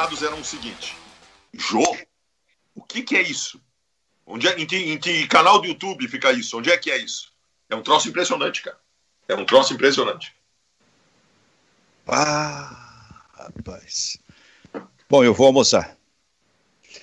recados eram o seguinte: Jô, o que, que é isso? Onde é, em, que, em que canal do YouTube fica isso? Onde é que é isso? É um troço impressionante, cara. É um troço impressionante. Ah, rapaz. Bom, eu vou almoçar.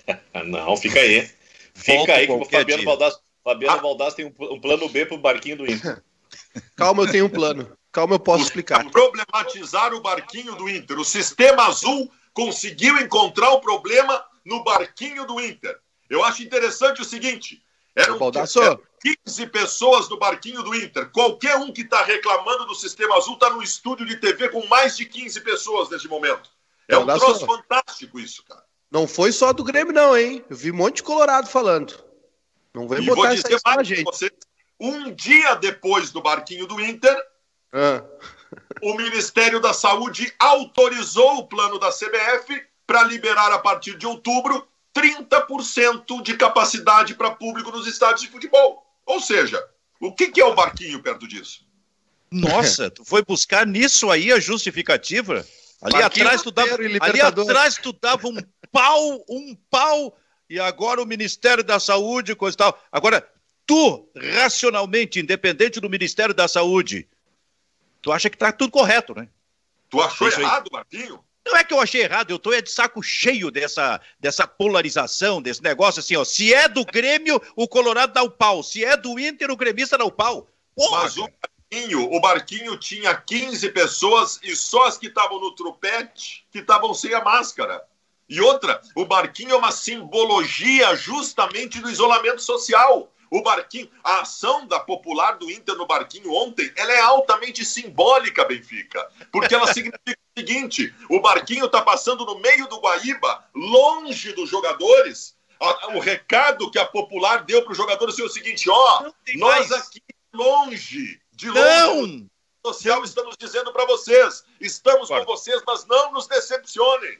Não, fica aí. Fica Volto aí que o Fabiano dia. Baldasso, Fabiano Baldasso tem um, um plano B pro barquinho do Inter. Calma, eu tenho um plano. Calma, eu posso explicar. Problematizar o barquinho do Inter. O sistema azul conseguiu encontrar o problema no barquinho do Inter. Eu acho interessante o seguinte: eram, Baldasso. eram 15 pessoas no barquinho do Inter. Qualquer um que está reclamando do sistema azul está no estúdio de TV com mais de 15 pessoas neste momento. É um troço fantástico isso, cara. Não foi só do Grêmio, não, hein? Eu vi um monte de Colorado falando. Não vem E vou botar essa dizer mais pra gente. vocês. Um dia depois do barquinho do Inter, Ah, o Ministério da Saúde autorizou o plano da CBF para liberar a partir de outubro 30% de capacidade para público nos estádios de futebol. Ou seja, o que, que é o barquinho perto disso? Nossa, tu foi buscar nisso aí a justificativa? Ali Barquinho atrás tu dava, ali atrás tu dava um pau, um pau, e agora o Ministério da Saúde, coisa e tal. Agora, tu, racionalmente, independente do Ministério da Saúde, tu acha que tá tudo correto, né? Tu achou Isso aí. errado, Barquinho? Não é que eu achei errado, eu tô é de saco cheio dessa, dessa polarização, desse negócio assim, ó. Se é do Grêmio, o Colorado dá o pau. Se é do Inter, o gremista dá o pau. Porra, Mas o barquinho, o barquinho tinha 15 pessoas e só as que estavam no trupete que estavam sem a máscara. E outra, o barquinho é uma simbologia justamente do isolamento social. O barquinho, a ação da popular do Inter no barquinho ontem, ela é altamente simbólica, Benfica, porque ela significa o seguinte: o barquinho está passando no meio do Guaíba, longe dos jogadores. O recado que a popular deu para os jogadores foi o seguinte: ó, nós mais. aqui longe, de longe não! social, estamos dizendo para vocês: estamos com vocês, mas não nos decepcionem.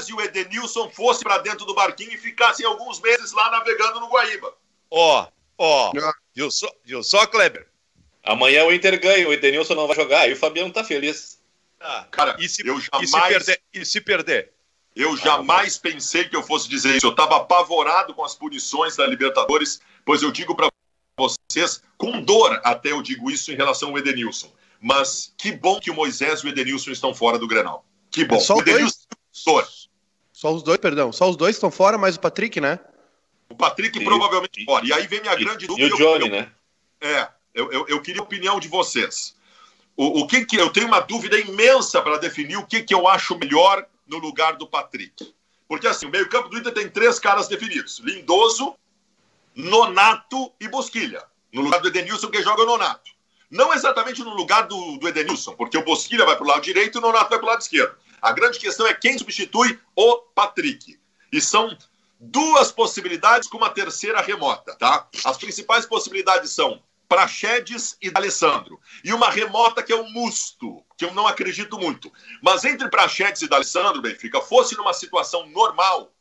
Se o Edenilson fosse para dentro do barquinho e ficasse alguns meses lá navegando no Guaíba. Ó, ó, Ah. viu só, viu só, Kleber? Amanhã o Inter ganha, o Edenilson não vai jogar, aí o Fabiano tá feliz. Ah, Cara, e se, eu e se jamais, perder? E se perder? eu jamais pensei que eu fosse dizer isso. Eu estava apavorado com as punições da Libertadores, pois eu digo para vocês, com dor até eu digo isso em relação ao Edenilson. Mas que bom que o Moisés e o Edenilson estão fora do Grenal. Que bom. É só o os dois? Edenilson dor. Só os dois, perdão. Só os dois estão fora, mais o Patrick, né? O Patrick E- provavelmente e- fora. E aí vem minha E, grande e dúvida. o Johnny, eu, né? É, eu, eu, eu queria a opinião de vocês. O, o que que eu tenho uma dúvida imensa para definir o que que eu acho melhor no lugar do Patrick. Porque assim, o meio-campo do Inter tem três caras definidos: Lindoso, Nonato e Bosquilha. No lugar do Edenilson, quem joga é o Nonato. Não exatamente no lugar do, do Edenilson, porque o Bosquilha vai para o lado direito e o Nonato vai para o lado esquerdo. A grande questão é quem substitui o Patrick. E são duas possibilidades com uma terceira remota, tá? As principais possibilidades são Praxedes e D'Alessandro. E uma remota que é o Musto, que eu não acredito muito. Mas entre Praxedes e D'Alessandro, Benfica, fosse numa situação normal,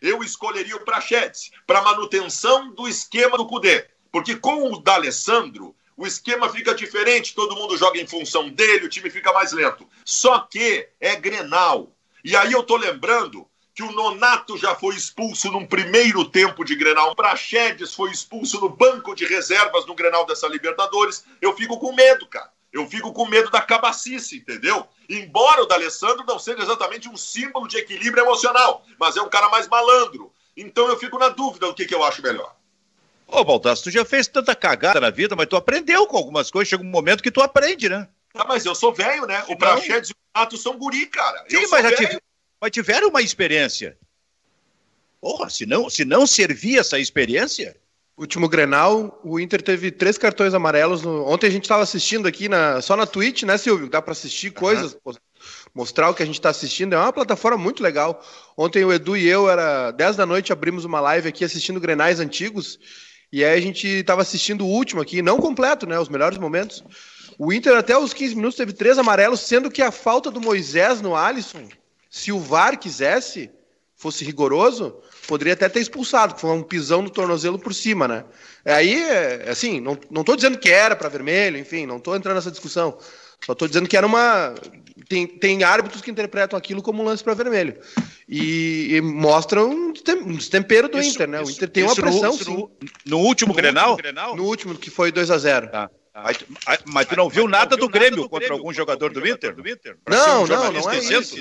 eu escolheria o Praxedes para manutenção do esquema do Cudê. Porque com o D'Alessandro, o esquema fica diferente, todo mundo joga em função dele, o time fica mais lento. Só que é Grenal. E aí eu tô lembrando que o Nonato já foi expulso num primeiro tempo de Grenal. O Praxedes foi expulso no banco de reservas no Grenal dessa Libertadores. Eu fico com medo, cara. Eu fico com medo da cabacice, entendeu? Embora o D'Alessandro não seja exatamente um símbolo de equilíbrio emocional, mas é um cara mais malandro. Então eu fico na dúvida do que, que eu acho melhor. Ô, Baldasso, tu já fez tanta cagada na vida, mas tu aprendeu com algumas coisas. Chega um momento que tu aprende, né? Ah, mas eu sou velho, né? O. Praxedes e o Nonato são guri, cara. Sim, mas, já tive- mas tiveram uma experiência. Porra, se não, se não servia essa experiência, Último Grenal, o Inter teve três cartões amarelos. no- Ontem a gente estava assistindo aqui na... só na Twitch, né, Silvio? Dá para assistir coisas, pos- mostrar o que a gente está assistindo. É uma plataforma muito legal. Ontem o Edu e eu, era 10 da noite, abrimos uma live aqui assistindo Grenais antigos. E aí a gente estava assistindo o último aqui, não completo, né? Os melhores momentos. O Inter, até os 15 minutos, teve três amarelos, sendo que a falta do Moisés no Alisson, se o VAR quisesse, fosse rigoroso, poderia até ter expulsado, que foi um pisão no tornozelo por cima, né? Aí, é, assim, não, não tô dizendo que era para vermelho, enfim, não tô entrando nessa discussão. Só tô dizendo que era uma. Tem, tem árbitros que interpretam aquilo como um lance para vermelho. E, e mostram um destem- destempero do Isso, Inter, né? o isso, Inter tem uma no- pressão, no, no último Grenal? No último, que foi 2 a 0 Tá. Mas, tu- mas- mas tu não viu nada do Grêmio contra algum jogador do Inter? Pra ser Não, um não, não é isso.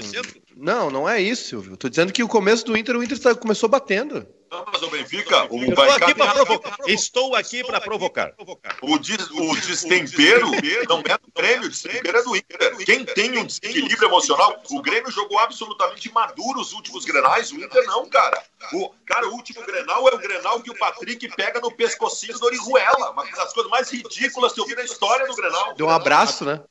Não, não é isso, Silvio. Tô dizendo que o começo do Inter, o Inter tá- começou batendo. Não, mas o Benfica, o Estou aqui para provocar. Estou aqui para provocar. O, des- o destempero não é do Grêmio, o destempero é do Inter. Quem tem um desequilíbrio emocional, o Grêmio jogou absolutamente maduro os últimos grenais, o Inter não, cara. O, cara, o último grenal é o grenal que o Patrick pega no pescocinho do Orihuela. Uma das coisas mais ridículas que eu vi na história do grenal. Deu um abraço, né?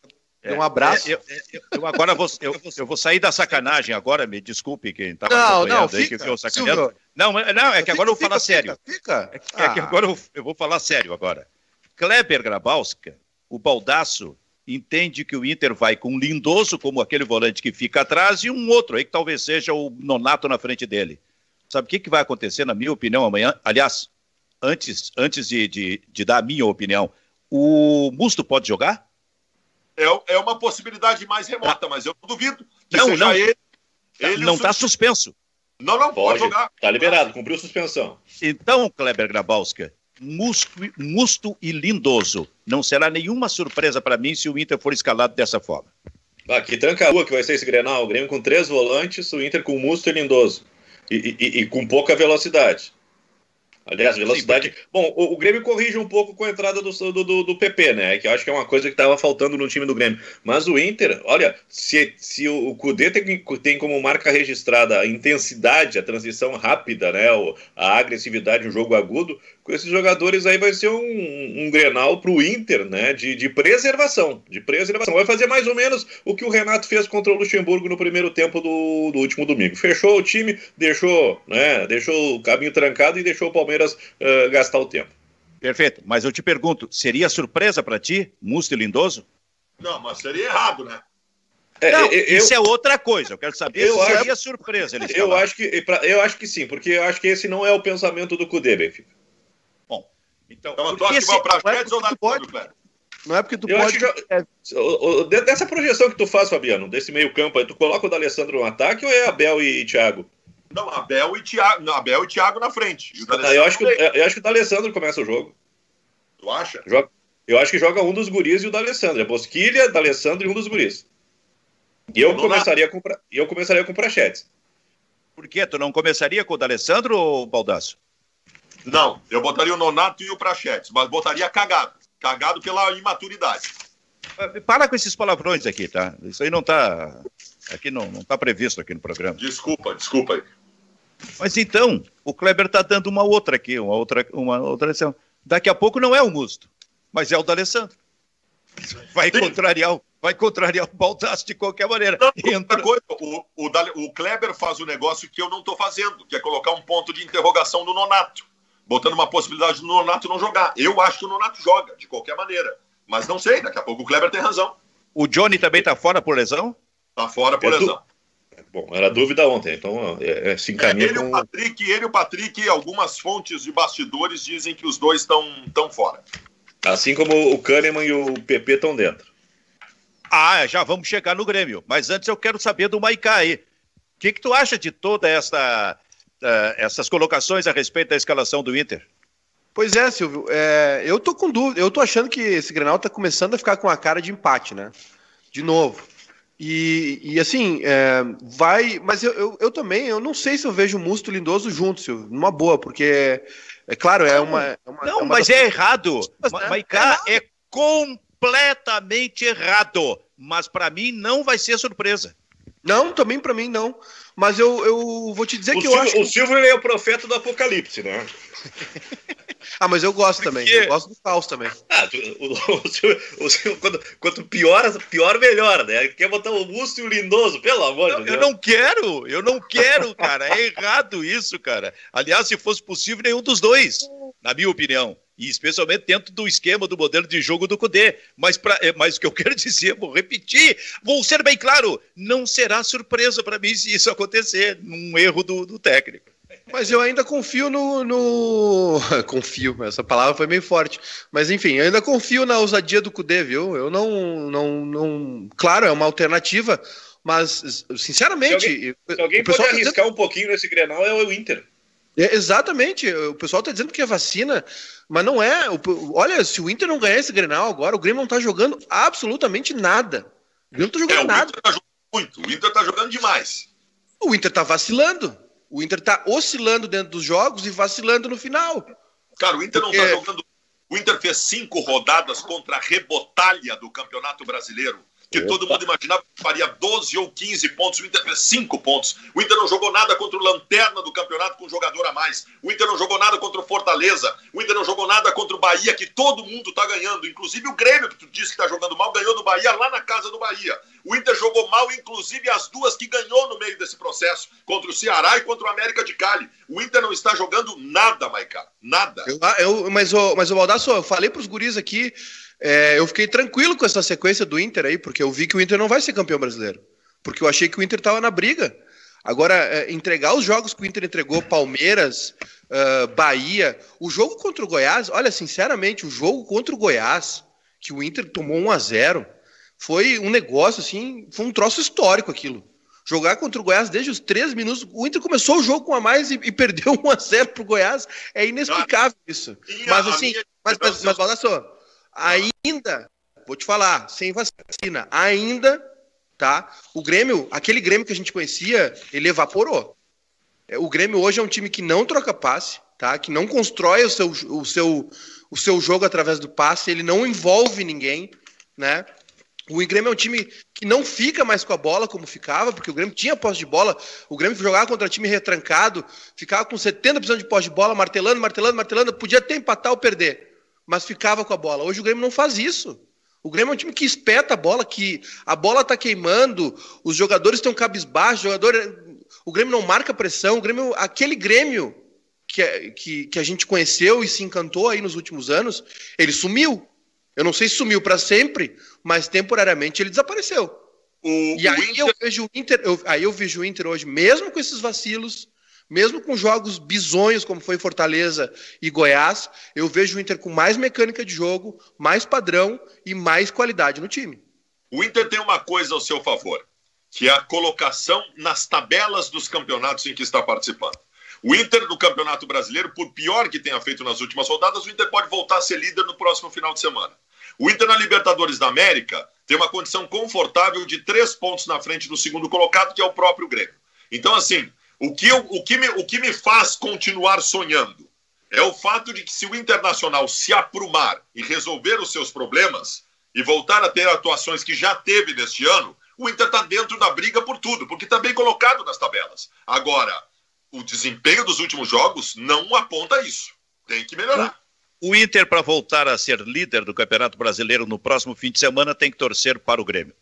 Deu um abraço. É, eu, eu- eu agora vou, eu, eu vou sair da sacanagem agora, me desculpe quem estava Não, acompanhando não, aí, fica, que eu sacaneando. Não, não, é que agora eu vou falar sério. Fica. É que, é que Ah. agora eu, eu vou falar sério agora. Kleber Grabowska, o baldaço, entende que o Inter vai com um lindoso como aquele volante que fica atrás e um outro aí que talvez seja o Nonato na frente dele. Sabe o que, que vai acontecer, na minha opinião, amanhã? Aliás, antes, antes de, de, de dar a minha opinião, o Musto pode jogar? É, é uma possibilidade mais remota, mas eu não duvido. Que Não, seja não. ele. ele não está suspenso. Não, não, pode, Pode, jogar. tá liberado, cumpriu suspensão. Então, Kleber Grabowska, Musto, Musto e Lindoso. Não será nenhuma surpresa para mim se o Inter for escalado dessa forma. Ah, que tranca rua que vai ser esse Grenal. O Grêmio com três volantes, o Inter com Musto e Lindoso. E, e- e com pouca velocidade. Aliás, velocidade. Bom, o, o Grêmio corrige um pouco com a entrada do, do, do- PP, né? Que eu acho que é uma coisa que estava faltando no time do Grêmio. Mas o Inter, olha, se, se o, o Cudê tem, tem como marca registrada a intensidade, a transição rápida, né? o- a agressividade, um jogo agudo, com esses jogadores aí vai ser um, um Grenal pro Inter, né? De, de preservação. De preservação. Vai fazer mais ou menos o que o Renato fez contra o Luxemburgo no primeiro tempo do, do último domingo. Fechou o time, deixou, né? Deixou o caminho trancado e deixou o Palmeiras eh, gastar o tempo. Perfeito. Mas eu te pergunto, seria surpresa para ti, Musto e Lindoso? Não, mas seria errado, né? É, Não, eu- isso é outra coisa. Eu quero saber eu se acho- seria surpresa. Eu acho, que, eu acho que sim, porque eu acho que esse não é o pensamento do Cudê, Benfica. Então, Então, tu porque acha que vai se- para é Chedes ou na tu pode. Não é porque tu Eu pode. acho que é, Dessa projeção que tu faz, Fabiano, desse meio campo aí, tu coloca o D'Alessandro no ataque ou é Abel e Thiago? Não, Abel e Thiago, não, Abel e Thiago na frente. Ah, eu, acho que, eu acho que o D'Alessandro começa o jogo. Tu acha? Joga- eu acho que joga um dos guris e o D'Alessandro. É Bosquilha, D'Alessandro e um dos guris. E eu Não começaria com, eu começaria com o Prachetes. Por quê? Tu não começaria com o D'Alessandro ou Baldasso? Não, eu botaria o Nonato e o Prachetes, mas botaria cagado. Cagado pela imaturidade. Para com esses palavrões aqui, tá? Isso aí não tá. Aqui não, não tá previsto aqui no programa. Desculpa, desculpa aí. Mas então, o Kleber tá dando uma outra aqui, uma outra, uma outra lição. Daqui a pouco não é o Musto, mas é o D'Alessandro. Vai Sim. contrariar, o- vai contrariar o Baldasso de qualquer maneira. Não, Entra- outra coisa, o, o, o Kleber faz o negócio que eu não estou fazendo, que é colocar um ponto de interrogação no Nonato, botando uma possibilidade do Nonato não jogar. Eu acho que o Nonato joga, de qualquer maneira. Mas não sei, daqui a pouco o Kleber tem razão. O Johnny também tá fora por lesão? Tá fora por É lesão. Bom, era dúvida ontem, então é, é, se É, encaminha ele e o com... Patrick, ele e o Patrick, algumas fontes de bastidores dizem que os dois estão tão fora. Assim como o Kahneman e o PP estão dentro. Ah, já vamos chegar no Grêmio. Mas antes eu quero saber do Maicá aí. O que, que tu acha de toda esta, eh, essas colocações a respeito da escalação do Inter? Pois é, Silvio. é, eu tô com dúvida. Eu tô achando que esse Grenal tá começando a ficar com a cara de empate, né? De novo. E, e assim, é, vai. Mas eu, eu, eu também, eu não sei se eu vejo o Musto Lindoso juntos, Silvio. Numa boa, porque, é claro, é uma. é uma- Não, é uma mas das- é errado. Mas, Ma- né? Maicá é completamente errado. Mas para mim não vai ser surpresa. Não, também pra mim não. Mas eu, eu vou te dizer O que eu Silvio, acho. o Silvio é o profeta do apocalipse, né? Ah, mas eu gosto também. quê? Eu gosto do caos também. Ah, o, o Silvio, o Silvio, quando, quanto pior, pior melhor, né? Quer botar o Musto e o Lindoso, pelo amor Eu, de Deus. eu não quero, eu não quero, cara. É errado isso, cara. Aliás, se fosse possível, nenhum dos dois, na minha opinião. E especialmente dentro do esquema do modelo de jogo do Cudê. Mas, pra, é, mas o que eu quero dizer, vou repetir, vou ser bem claro, não será surpresa para mim se isso acontecer, num erro do, do técnico. Mas eu ainda confio no, no, Confio, essa palavra foi meio forte. Mas enfim, eu ainda confio na ousadia do Cudê, viu? Eu não, não, não. Claro, é uma alternativa, mas, sinceramente. Se alguém, se alguém pode tá arriscar dizendo... um pouquinho nesse grenal, é o Inter. É, exatamente. O pessoal está dizendo que é vacina, mas não é. Olha, se o Inter não ganhar esse grenal agora, o Grêmio não está jogando absolutamente nada. O Grêmio não está jogando é, nada. Tá jogando muito. O Inter está jogando demais. O Inter está vacilando. O Inter está oscilando dentro dos jogos e vacilando no final. Cara, o Inter Porque... não está jogando. O Inter fez cinco rodadas contra a rebotalha do Campeonato Brasileiro que todo mundo imaginava que faria 12 ou 15 pontos. O Inter fez 5 pontos. O Inter não jogou nada contra o Lanterna do campeonato com um jogador a mais. O Inter não jogou nada contra o Fortaleza. O Inter não jogou nada contra o Bahia, que todo mundo está ganhando. Inclusive o Grêmio, que tu disse que está jogando mal, ganhou do Bahia lá na casa do Bahia. O Inter jogou mal, inclusive as duas que ganhou no meio desse processo, contra o Ceará e contra o América de Cali. O Inter não está jogando nada, Maica. Nada. Eu, eu, mas, o, mas o Baldasso, eu falei para os guris aqui é, eu fiquei tranquilo com essa sequência do Inter aí, porque eu vi que o Inter não vai ser campeão brasileiro. Porque eu achei que o Inter estava na briga. Agora, é, entregar os jogos que o Inter entregou, Palmeiras, uh, Bahia, o jogo contra o Goiás, olha, sinceramente, o jogo contra o Goiás, que o Inter tomou 1 a 0 foi um negócio assim, foi um troço histórico aquilo. Jogar contra o Goiás desde os três minutos, o Inter começou o jogo com a mais e, e perdeu 1 a 0 pro Goiás, é inexplicável isso. Mas assim, mas, mas, mas olha só, ainda, vou te falar, sem vacina, ainda, tá? O Grêmio, aquele Grêmio que a gente conhecia, ele evaporou. É, o Grêmio hoje é um time que não troca passe, tá? Que não constrói o seu, o seu, o seu jogo através do passe, ele não envolve ninguém, né? O Grêmio é um time que não fica mais com a bola como ficava, porque o Grêmio tinha posse de bola. O Grêmio jogava contra time retrancado, ficava com 70% de posse de bola, martelando, martelando, martelando, podia até empatar ou perder mas ficava com a bola. Hoje o Grêmio não faz isso. O Grêmio é um time que espeta a bola, que a bola está queimando, os jogadores estão cabisbaixos, o, jogador, o Grêmio não marca pressão, o Grêmio, aquele Grêmio que, que, que a gente conheceu e se encantou aí nos últimos anos, ele sumiu. Eu não sei se sumiu para sempre, mas temporariamente ele desapareceu. O, e aí Inter... eu vejo o Inter, eu, aí eu vejo o Inter hoje, mesmo com esses vacilos, mesmo com jogos bizonhos, como foi Fortaleza e Goiás, eu vejo o Inter com mais mecânica de jogo, mais padrão e mais qualidade no time. O Inter tem uma coisa ao seu favor, que é a colocação nas tabelas dos campeonatos em que está participando. O Inter no Campeonato Brasileiro, por pior que tenha feito nas últimas rodadas, o Inter pode voltar a ser líder no próximo final de semana. O Inter na Libertadores da América tem uma condição confortável de três pontos na frente do segundo colocado, que é o próprio Grêmio. Então, assim, o que, eu, o, que me, o que me faz continuar sonhando é o fato de que se o Internacional se aprumar e resolver os seus problemas e voltar a ter atuações que já teve neste ano, o Inter está dentro da briga por tudo, porque está bem colocado nas tabelas. Agora, o desempenho dos últimos jogos não aponta isso. Tem que melhorar. O Inter, para voltar a ser líder do Campeonato Brasileiro no próximo fim de semana, tem que torcer para o Grêmio.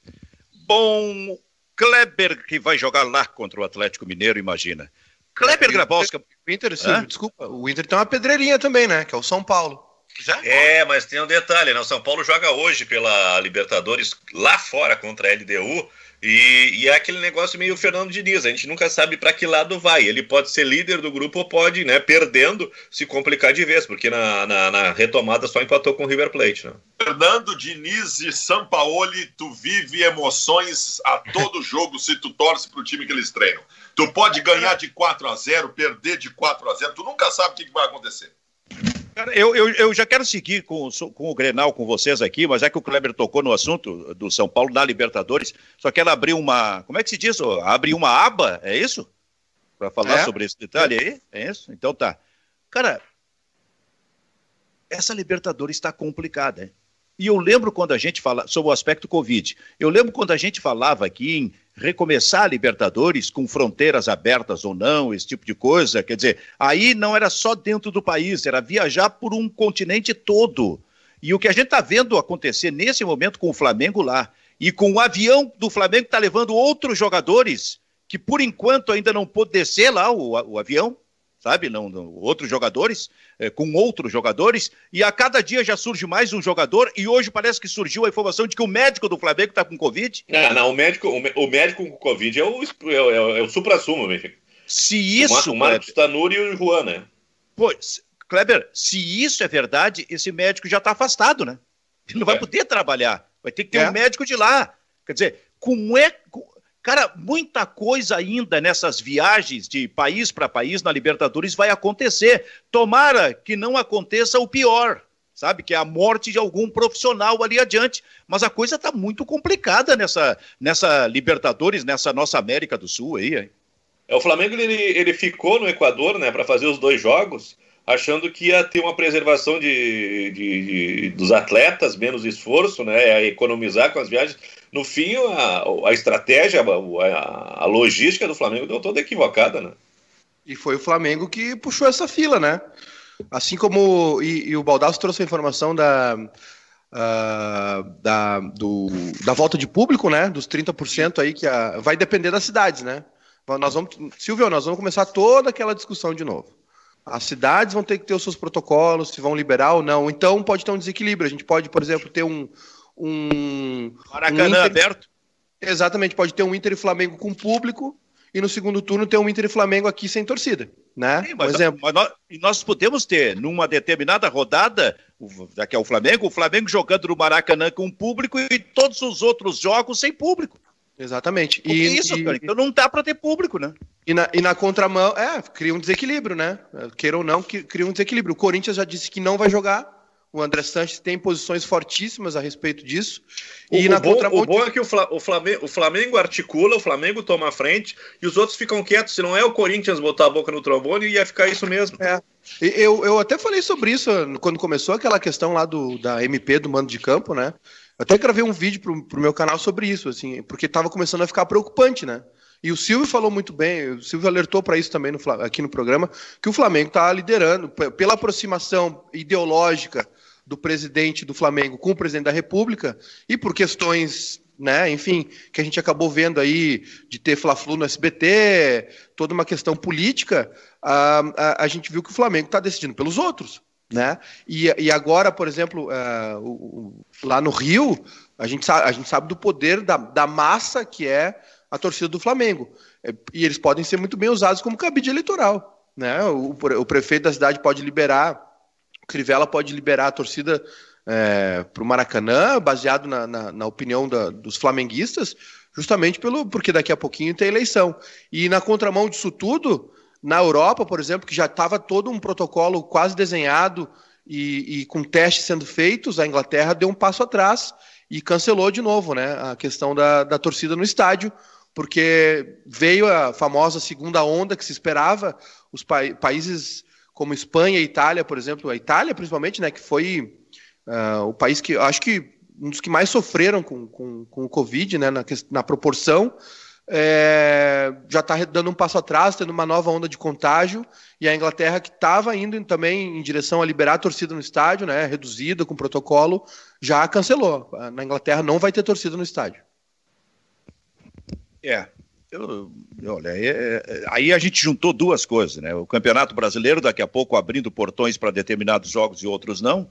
Bom, Kleber que vai jogar lá contra o Atlético Mineiro, imagina. Kleber Grabowska. O Inter, sim, desculpa, o Inter tem uma pedreirinha também, né? Que é o São Paulo. Já? É, mas tem um detalhe, né? O São Paulo joga hoje pela Libertadores lá fora contra a LDU e, e, é aquele negócio meio Fernando Diniz, a gente nunca sabe para que lado vai. Ele pode ser líder do grupo ou pode, né, perdendo, se complicar de vez, porque na, na, na retomada só empatou com o River Plate. Né? Fernando Diniz e Sampaoli, tu vive emoções a todo jogo se tu torce pro time que eles treinam. Tu pode ganhar de 4 a 0 perder de 4 a 0 tu nunca sabe o que, que vai acontecer. Cara, eu, eu, eu, já quero seguir com, com o Grenal com vocês aqui, mas é que o Kleber tocou no assunto do São Paulo na Libertadores, só quero abrir uma. Como é que se diz? Abrir uma aba, é isso? Para falar é. sobre esse detalhe aí? É isso? Então tá. Cara, essa Libertadores está complicada, hein? E eu lembro quando a gente fala sobre o aspecto Covid, eu lembro quando a gente falava aqui em recomeçar a Libertadores com fronteiras abertas ou não, esse tipo de coisa, quer dizer, aí não era só dentro do país, era viajar por um continente todo. E o que a gente está vendo acontecer nesse momento com o Flamengo lá, e com o avião do Flamengo está levando outros jogadores que por enquanto ainda não pôde descer lá o, o avião, sabe? Não, não outros jogadores, é, com outros jogadores, e a cada dia já surge mais um jogador, e hoje parece que surgiu a informação de que o médico do Flamengo está com Covid. Não, não, o médico, o, médico com Covid é o, é, é, é o supra-sumo, Se isso. O Marcos Tanuri e o Juan, né? Pois, Kleber, se isso é verdade, esse médico já está afastado, né? Ele não vai é. poder trabalhar. Vai ter que ter é. um médico de lá. Quer dizer, como é. Cara, muita coisa ainda nessas viagens de país para país na Libertadores vai acontecer. Tomara que não aconteça o pior, sabe? Que é a morte de algum profissional ali adiante. Mas a coisa está muito complicada nessa, nessa Libertadores, nessa nossa América do Sul aí. Hein? É, o Flamengo ele, ele ficou no Equador, né, para fazer os dois jogos achando que ia ter uma preservação de, de, de, dos atletas, menos esforço, né, economizar com as viagens. No fim, a, a estratégia, a, a, logística do Flamengo deu toda equivocada, né? E foi o Flamengo que puxou essa fila, né? Assim como. E, e o Baldasso trouxe a informação da. Uh, da, do, da volta de público, né? Dos 30% aí, que a, vai depender das cidades, né? Nós vamos, Silvio, nós vamos começar toda aquela discussão de novo. As cidades vão ter que ter os seus protocolos, se vão liberar ou não. Então pode ter um desequilíbrio. A gente pode, por exemplo, ter um. Um Maracanã um Inter... aberto? Exatamente, pode ter um Inter e Flamengo com público e no segundo turno ter um Inter e Flamengo aqui sem torcida. Né? Sim, mas, exemplo. Mas nós, nós, podemos ter, numa determinada rodada, daqui é o Flamengo, o Flamengo jogando no Maracanã com público e todos os outros jogos sem público. Exatamente. E, isso, e, cara, então não dá para ter público, né? E na, e na contramão, é, cria um desequilíbrio, né? Queira ou não, cria um desequilíbrio. O Corinthians já disse que não vai jogar. O André Sanches tem posições fortíssimas a respeito disso. E o, na o bom, contramão. O bom é que o, Flamengo, o Flamengo articula, o Flamengo toma a frente e os outros ficam quietos. Se não é o Corinthians botar a boca no trombone, ia ficar isso mesmo. É. Eu, eu até falei sobre isso quando começou aquela questão lá do, da MP do mando de campo, né? até gravei um vídeo pro, pro meu canal sobre isso, assim, porque estava começando a ficar preocupante, né? E o Silvio falou muito bem, o Silvio alertou para isso também no, aqui no programa, que o Flamengo está liderando, pela aproximação ideológica do presidente do Flamengo com o presidente da República, e por questões, né, enfim, que a gente acabou vendo aí, de ter Fla-Flu no SBT, toda uma questão política, a, a, a gente viu que o Flamengo está decidindo pelos outros. Né? E, e agora, por exemplo, uh, o, lá no Rio, a gente sabe, a gente sabe do poder da, da massa que é a torcida do Flamengo. É, e eles podem ser muito bem usados como cabide eleitoral. Né? O, o prefeito da cidade pode liberar, o Crivella pode liberar a torcida é, para o Maracanã, baseado na, na, na opinião da, dos flamenguistas, justamente pelo, porque daqui a pouquinho tem eleição. E na contramão disso tudo, na Europa, por exemplo, que já estava todo um protocolo quase desenhado e, e, com testes sendo feitos, a Inglaterra deu um passo atrás e cancelou de novo né, a questão da, da torcida no estádio, porque veio a famosa segunda onda que se esperava, os pa países como Espanha e Itália, por exemplo, a Itália principalmente, né, que foi uh, o país que acho que um dos que mais sofreram com, com, com o Covid, né, na, na proporção, é, já está dando um passo atrás, tendo uma nova onda de contágio, e a Inglaterra, que estava indo também em direção a liberar a torcida no estádio, né, reduzida com protocolo, já cancelou. Na Inglaterra não vai ter torcida no estádio. É. Eu, olha, é, é, aí a gente juntou duas coisas, né? O Campeonato Brasileiro, daqui a pouco abrindo portões para determinados jogos e outros não,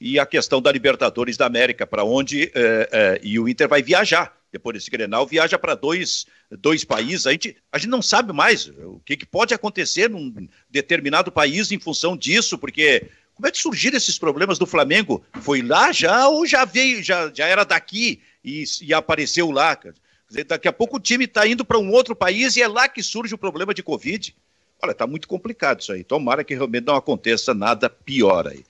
e a questão da Libertadores da América, para onde é, é, e o Inter vai viajar depois desse Grenal, viaja para dois, dois países. A gente, a gente não sabe mais o que, que pode acontecer num determinado país em função disso, porque como é que surgiram esses problemas do Flamengo? Foi lá já ou já veio, já, já era daqui e, e apareceu lá? Quer daqui a pouco o time está indo para um outro país e é lá que surge o problema de Covid. Olha, está muito complicado isso aí. Tomara que realmente não aconteça nada pior aí.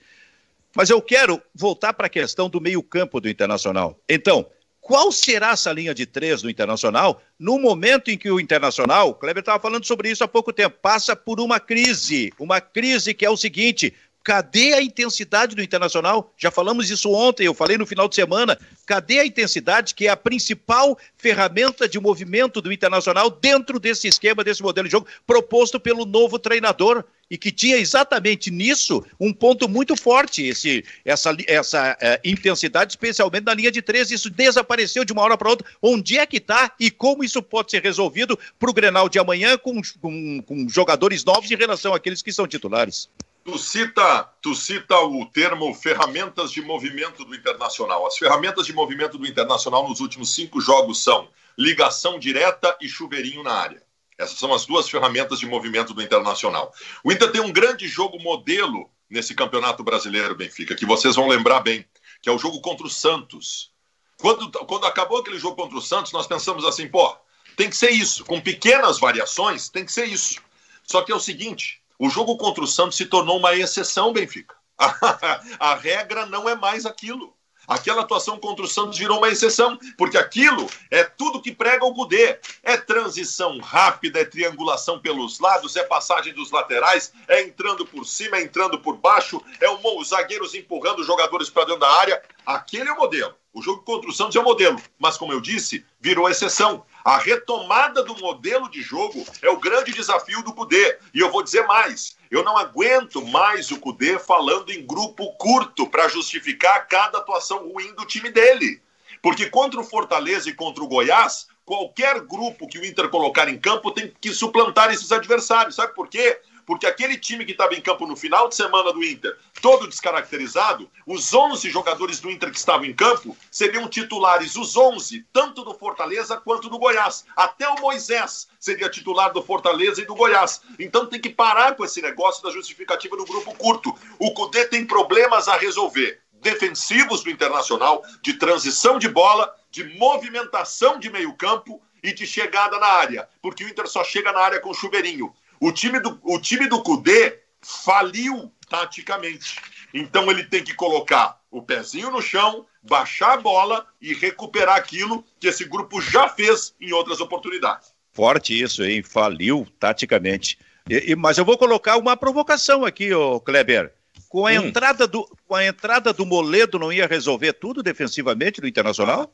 Mas eu quero voltar para a questão do meio-campo do Internacional. Então, qual será essa linha de três do Internacional no momento em que o Internacional, o Kleber estava falando sobre isso há pouco tempo, passa por uma crise, uma crise que é o seguinte, Cadê a intensidade do Internacional? Já falamos isso ontem, eu falei no final de semana. Cadê a intensidade, que é a principal ferramenta de movimento do Internacional dentro desse esquema, desse modelo de jogo proposto pelo novo treinador? E que tinha exatamente nisso um ponto muito forte, esse, essa, essa é, intensidade, especialmente na linha de três. Isso desapareceu de uma hora para outra. Onde é que está e como isso pode ser resolvido para o Grenal de amanhã com, com, com jogadores novos em relação àqueles que são titulares? Tu cita, tu cita o termo ferramentas de movimento do Internacional. As ferramentas de movimento do Internacional nos últimos cinco jogos são ligação direta e chuveirinho na área. Essas são as duas ferramentas de movimento do Internacional. O Inter tem um grande jogo modelo nesse Campeonato Brasileiro, Benfica, que vocês vão lembrar bem, que é o jogo contra o Santos. Quando, quando acabou aquele jogo contra o Santos, nós pensamos assim, pô, tem que ser isso. Com pequenas variações, tem que ser isso. Só que é o seguinte, o jogo contra o Santos se tornou uma exceção, Benfica. a regra não é mais aquilo. Aquela atuação contra o Santos virou uma exceção, porque aquilo é tudo que prega o Cudê. É transição rápida, é triangulação pelos lados, é passagem dos laterais, é entrando por cima, é entrando por baixo, é os zagueiros empurrando os jogadores para dentro da área. Aquele é o modelo. O jogo contra o Santos é o modelo, mas como eu disse, virou exceção. A retomada do modelo de jogo é o grande desafio do Cudê. E eu vou dizer mais: eu não aguento mais o Cudê falando em grupo curto para justificar cada atuação ruim do time dele. Porque contra o Fortaleza e contra o Goiás, qualquer grupo que o Inter colocar em campo tem que suplantar esses adversários. Sabe por quê? Porque aquele time que estava em campo no final de semana do Inter, todo descaracterizado, os 11 jogadores do Inter que estavam em campo seriam titulares, os 11, tanto do Fortaleza quanto do Goiás. Até o Moisés seria titular do Fortaleza e do Goiás. Então tem que parar com esse negócio da justificativa do grupo curto. O Cudê tem problemas a resolver defensivos do Internacional, de transição de bola, de movimentação de meio campo e de chegada na área, porque o Inter só chega na área com chuveirinho. O time do, o time do Cudê faliu taticamente. Então ele tem que colocar o pezinho no chão, baixar a bola e recuperar aquilo que esse grupo já fez em outras oportunidades. Forte isso, hein? Faliu taticamente. E, e, mas eu vou colocar uma provocação aqui, ô Kleber. Com a, hum. entrada do, com a entrada do Moledo não ia resolver tudo defensivamente no Internacional?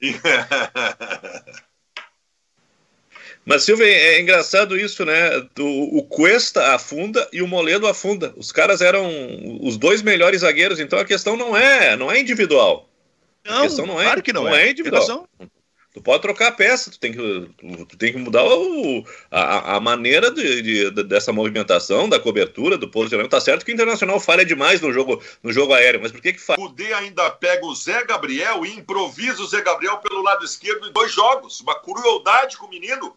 Mas, Silvio, é engraçado isso, né? O, o Cuesta afunda e o Moledo afunda. Os caras eram os dois melhores zagueiros, então a questão não é, não é individual. Não, a questão não é, claro que não, não é. é individual. Tu pode trocar a peça, tu tem que, tu, tu tem que mudar o, a, a maneira de, de, de, dessa movimentação, da cobertura, do posicionamento. Tá certo que o Internacional falha demais no jogo, no jogo aéreo, mas por que que falha? O D ainda pega o Zé Gabriel e improvisa o Zé Gabriel pelo lado esquerdo em dois jogos. Uma crueldade com o menino.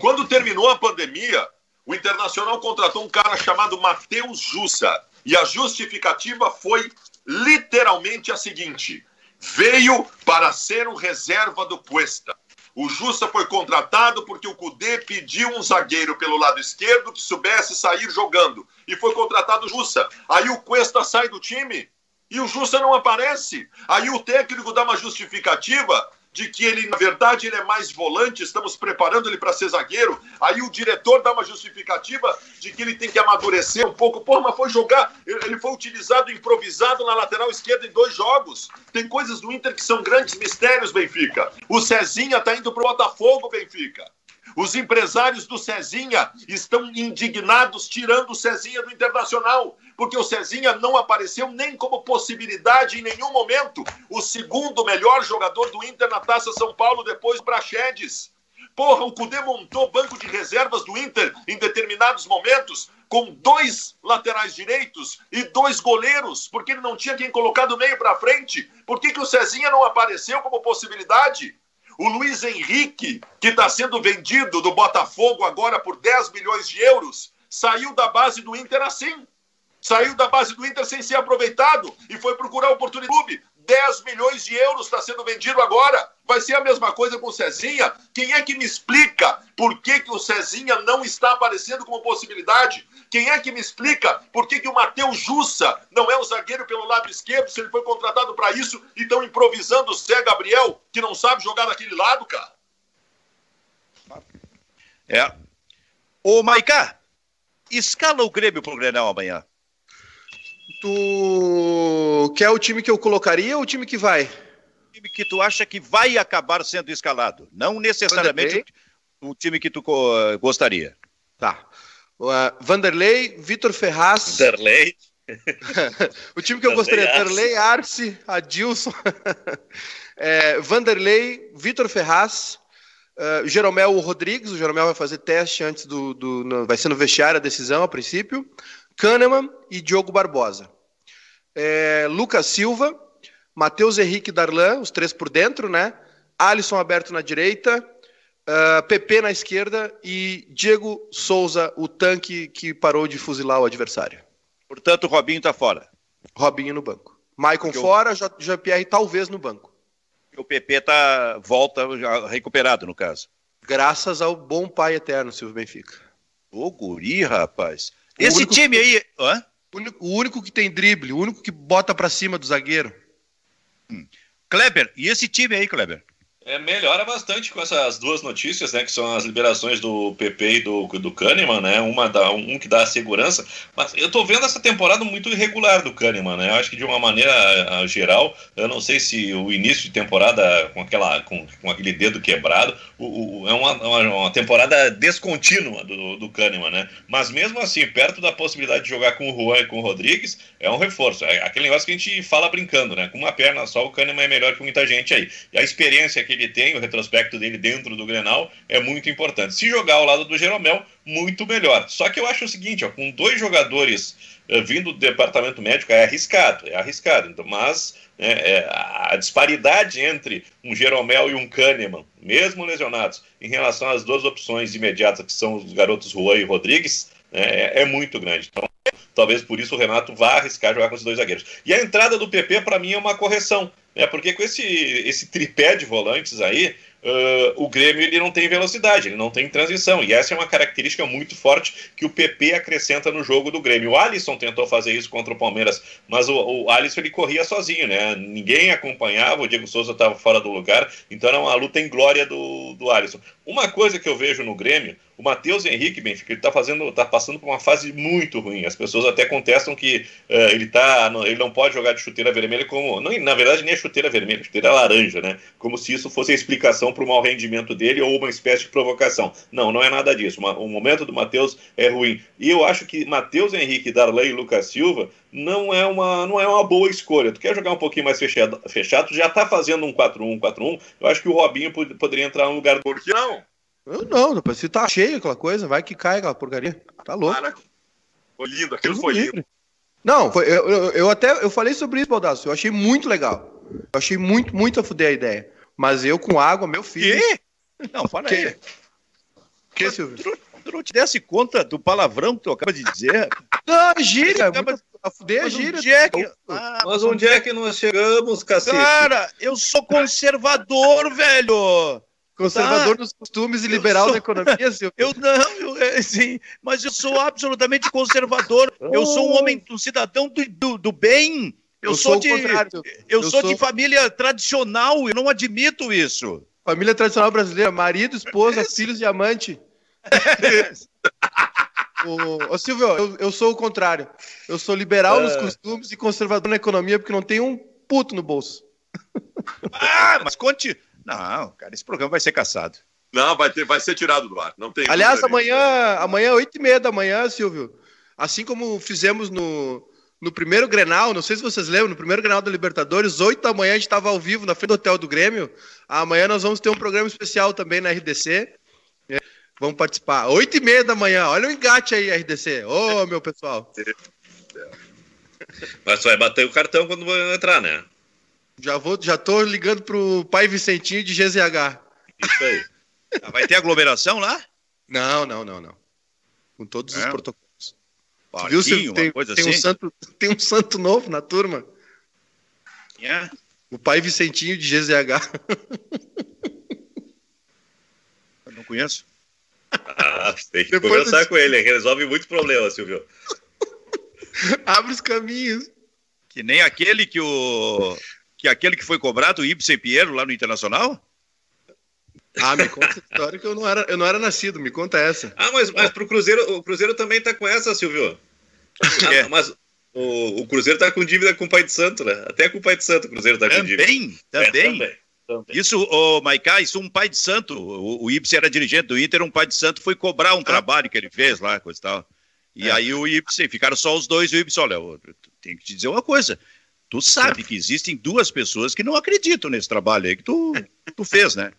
Quando terminou a pandemia, o Internacional contratou um cara chamado Matheus Jussa. E a justificativa foi literalmente a seguinte: veio para ser o reserva do Cuesta. O Jussa foi contratado porque o Cudê pediu um zagueiro pelo lado esquerdo que soubesse sair jogando. E foi contratado o Jussa. Aí o Cuesta sai do time e o Jussa não aparece. Aí o técnico dá uma justificativa de que ele, na verdade, ele é mais volante, estamos preparando ele para ser zagueiro. Aí o diretor dá uma justificativa de que ele tem que amadurecer um pouco. Pô, mas foi jogar, ele foi utilizado improvisado na lateral esquerda em dois jogos. Tem coisas do Inter que são grandes mistérios, Benfica. O Cezinha tá indo pro Botafogo, Benfica. Os empresários do Cezinha estão indignados tirando o Cezinha do Internacional, porque o Cezinha não apareceu nem como possibilidade em nenhum momento. O segundo melhor jogador do Inter na Taça São Paulo depois Praxedes. Porra, o Cudê montou banco de reservas do Inter em determinados momentos com dois laterais direitos e dois goleiros, porque ele não tinha quem colocar do meio para frente. Por que, que o Cezinha não apareceu como possibilidade? O Luiz Henrique, que está sendo vendido do Botafogo agora por 10 milhões de euros, saiu da base do Inter assim. Saiu da base do Inter sem ser aproveitado e foi procurar oportunidade. 10 milhões de euros está sendo vendido agora. Vai ser a mesma coisa com o Cezinha. Quem é que me explica por que, que o Cezinha não está aparecendo como possibilidade? Quem é que me explica por que, que o Matheus Jussa não é o zagueiro pelo lado esquerdo, se ele foi contratado para isso e estão improvisando o Zé Gabriel, que não sabe jogar naquele lado, cara? É. Ô, Maicá, escala o Grêmio pro Grenal amanhã. Tu quer o time que eu colocaria ou o time que vai? O time que tu acha que vai acabar sendo escalado, não necessariamente o time que tu gostaria. Tá. Uh, Vanderlei, Vitor Ferraz. Vanderlei. o time que eu gostaria: Vanderlei, Arce, Adilson. é, Vanderlei, Vitor Ferraz, uh, Jeromel Rodrigues. O Jeromel vai fazer teste antes do. do no, vai ser no vestiário a decisão, a princípio. Kahneman e Diogo Barbosa. É, Lucas Silva, Matheus Henrique Darlan, os três por dentro, né? Alisson aberto na direita, uh, PP na esquerda e Diego Souza, o tanque que parou de fuzilar o adversário. Portanto, o Robinho está fora. Robinho no banco. Maicon Porque fora, o... Jean-Pierre talvez no banco. O PP tá volta já recuperado, no caso. Graças ao bom pai eterno, Silvio Benfica. Ô, guri, rapaz. Esse time aí. Hã? O único que tem drible, o único que bota para cima do zagueiro. Hum. Kleber, e esse time aí, Kleber? É, melhora bastante com essas duas notícias, né? Que são as liberações do PP e do, do Kahneman, né? Uma dá, um que dá segurança. Mas eu tô vendo essa temporada muito irregular do Kahneman, né? Eu acho que de uma maneira geral, eu não sei se o início de temporada com, aquela, com, com aquele dedo quebrado, o, o, é uma, uma, uma, temporada descontínua do, do Kahneman, né? Mas mesmo assim, perto da possibilidade de jogar com o Juan e com o Rodrigues, é um reforço. É aquele negócio que a gente fala brincando, né? Com uma perna só, o Kahneman é melhor que muita gente aí. E a experiência que ele tem, o retrospecto dele dentro do Grenal, é muito importante. Se jogar ao lado do Jeromel, muito melhor. Só que eu acho o seguinte, ó, com dois jogadores uh, vindo do departamento médico é arriscado, é arriscado. Então, mas né, é, a disparidade entre um Jeromel e um Kahneman, mesmo lesionados, em relação às duas opções imediatas, que são os garotos Juan e Rodrigues, né, é, é muito grande. Então, talvez por isso o Renato vá arriscar jogar com esses dois zagueiros. E a entrada do PP, para mim, é uma correção. É porque com esse, esse tripé de volantes aí, uh, o Grêmio ele não tem velocidade, ele não tem transição. E essa é uma característica muito forte que o PP acrescenta no jogo do Grêmio. O Alisson tentou fazer isso contra o Palmeiras, mas o, o Alisson ele corria sozinho, né? Ninguém acompanhava, o Diego Souza estava fora do lugar, então era uma luta em glória do, do Alisson. Uma coisa que eu vejo no Grêmio, o Matheus Henrique, Benfica, ele está fazendo, tá passando por uma fase muito ruim. As pessoas até contestam que uh, ele tá, ele não pode jogar de chuteira vermelha como, não, na verdade nem é chuteira vermelha, é chuteira laranja, né? Como se isso fosse a explicação para o mau rendimento dele ou uma espécie de provocação. Não, não é nada disso. o momento do Matheus é ruim. E eu acho que Matheus Henrique, Darley e Lucas Silva não é uma, não é uma boa escolha. Tu quer jogar um pouquinho mais fechado, fechado já está fazendo um 4-1, 4-1. Eu acho que o Robinho poderia entrar no lugar do. Por que não? Eu não, se tá cheio aquela coisa, vai que cai aquela porcaria. Tá louco. Para. Foi lindo, aquilo foi lindo. Não, foi, eu, eu, eu, até eu falei sobre isso, Baldasso. Eu achei muito legal. Eu achei muito, muito a fuder a ideia. Mas eu com água, meu filho. Quê? Não, fala que? aí. Que, Silvio? Tu, tu não te desse conta do palavrão que tu acaba de dizer? Não, gíria. Acaba... A fuder a gíria. Onde é que... Ah, mas onde é que nós chegamos, cacete? Cara, eu sou conservador, velho. Conservador tá. dos costumes e liberal sou... da economia, Silvio? Eu não, eu, é, sim, mas eu sou absolutamente conservador. Eu sou um homem, um cidadão do, do, do bem. Eu, eu sou, de, eu, eu sou, sou de família tradicional, eu não admito isso. Família tradicional brasileira, marido, esposa, é. filhos e amante. ô, Silvio, eu, eu sou o contrário. Eu sou liberal nos é. costumes e conservador na economia porque não tem um puto no bolso. Ah, mas conte, não, cara, esse programa vai ser caçado. Não, vai, ter, vai ser tirado do ar. Não tem Aliás, amanhã, amanhã, 8 e meia da manhã, Silvio, assim como fizemos no, no primeiro Grenal, não sei se vocês lembram, no primeiro Grenal da Libertadores, 8 da manhã a gente estava ao vivo na frente do hotel do Grêmio. Amanhã nós vamos ter um programa especial também na RDC. É, vamos participar. 8 e meia da manhã, olha o engate aí, RDC. Ô, oh, meu pessoal. Mas tu vai bater o cartão quando entrar, né? Já vou, já tô ligando pro pai Vicentinho de GZH. Isso aí. Ah, vai ter aglomeração lá? Não, não, não, não. Com todos é. os protocolos. Viu tem, tem assim? um santo, tem um santo novo na turma? É. O pai Vicentinho de GZH. Eu não conheço. Ah, tem que Depois conversar com ele, resolve muito problema, Silvio. Abre os caminhos. Que nem aquele que o que aquele que foi cobrado, o Ibsen Pinheiro, lá no Internacional? Ah, me conta essa história que eu não era, eu não era nascido, me conta essa. Ah, mas, mas pro Cruzeiro, o Cruzeiro também tá com essa, Silvio. Ah, mas o, o, Cruzeiro tá com dívida com o Pai de Santo, né? Até com o Pai de Santo o Cruzeiro tá com dívida. Também, também. É, também. Também. Isso, o Maiká, isso um pai de santo. O, o Ibsen era dirigente do Inter, um pai de santo foi cobrar um ah. trabalho que ele fez lá, coisa e tal. E é. aí o Ibsen, ficaram só os dois, e o Ibsen, olha, tem que te dizer uma coisa. Tu sabe que existem duas pessoas que não acreditam nesse trabalho aí que tu, tu fez, né?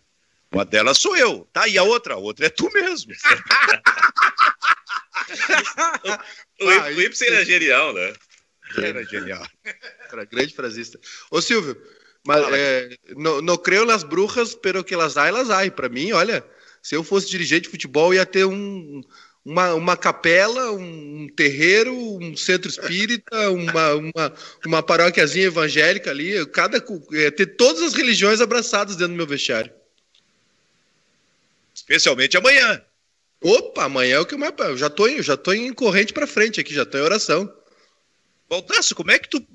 Uma delas sou eu, tá? E a outra? A outra é tu mesmo. o, ah, o Ibsen era genial, né? Era genial. Era grande frasista. Ô, Silvio, mas, é, no, no creio nas bruxas, pero que elas ai, elas ai. Pra mim, olha, Se eu fosse dirigente de futebol, ia ter um, uma, uma capela, um terreiro, um centro espírita, uma, uma, uma paróquiazinha evangélica ali. Cada, ia ter todas as religiões abraçadas dentro do meu vestiário. Especialmente amanhã. Opa, amanhã é o que eu mais. Eu já tô, em, já tô em corrente para frente aqui, já tô em oração. Baldasso, como é que tu.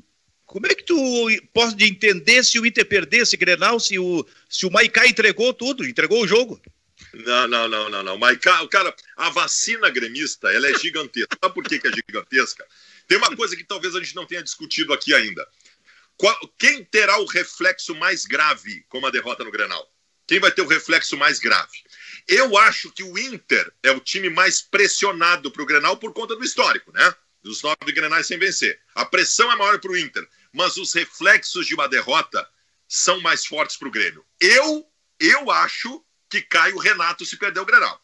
Como é que tu pode entender se o Inter perder esse Grenal, se o, se o Maicá entregou tudo, entregou o jogo? Não, não, não, não, não. Maicá, cara, a vacina gremista, ela é gigantesca. Sabe por que, que é gigantesca? Tem uma coisa que talvez a gente não tenha discutido aqui ainda. Qual, quem terá o reflexo mais grave com a derrota no Grenal? Quem vai ter o reflexo mais grave? Eu acho que o Inter é o time mais pressionado para o Grenal por conta do histórico, né? Dos nove Grenais sem vencer. A pressão é maior para o Inter, mas os reflexos de uma derrota são mais fortes para o Grêmio. Eu, eu acho que cai o Renato se perder o Grenal.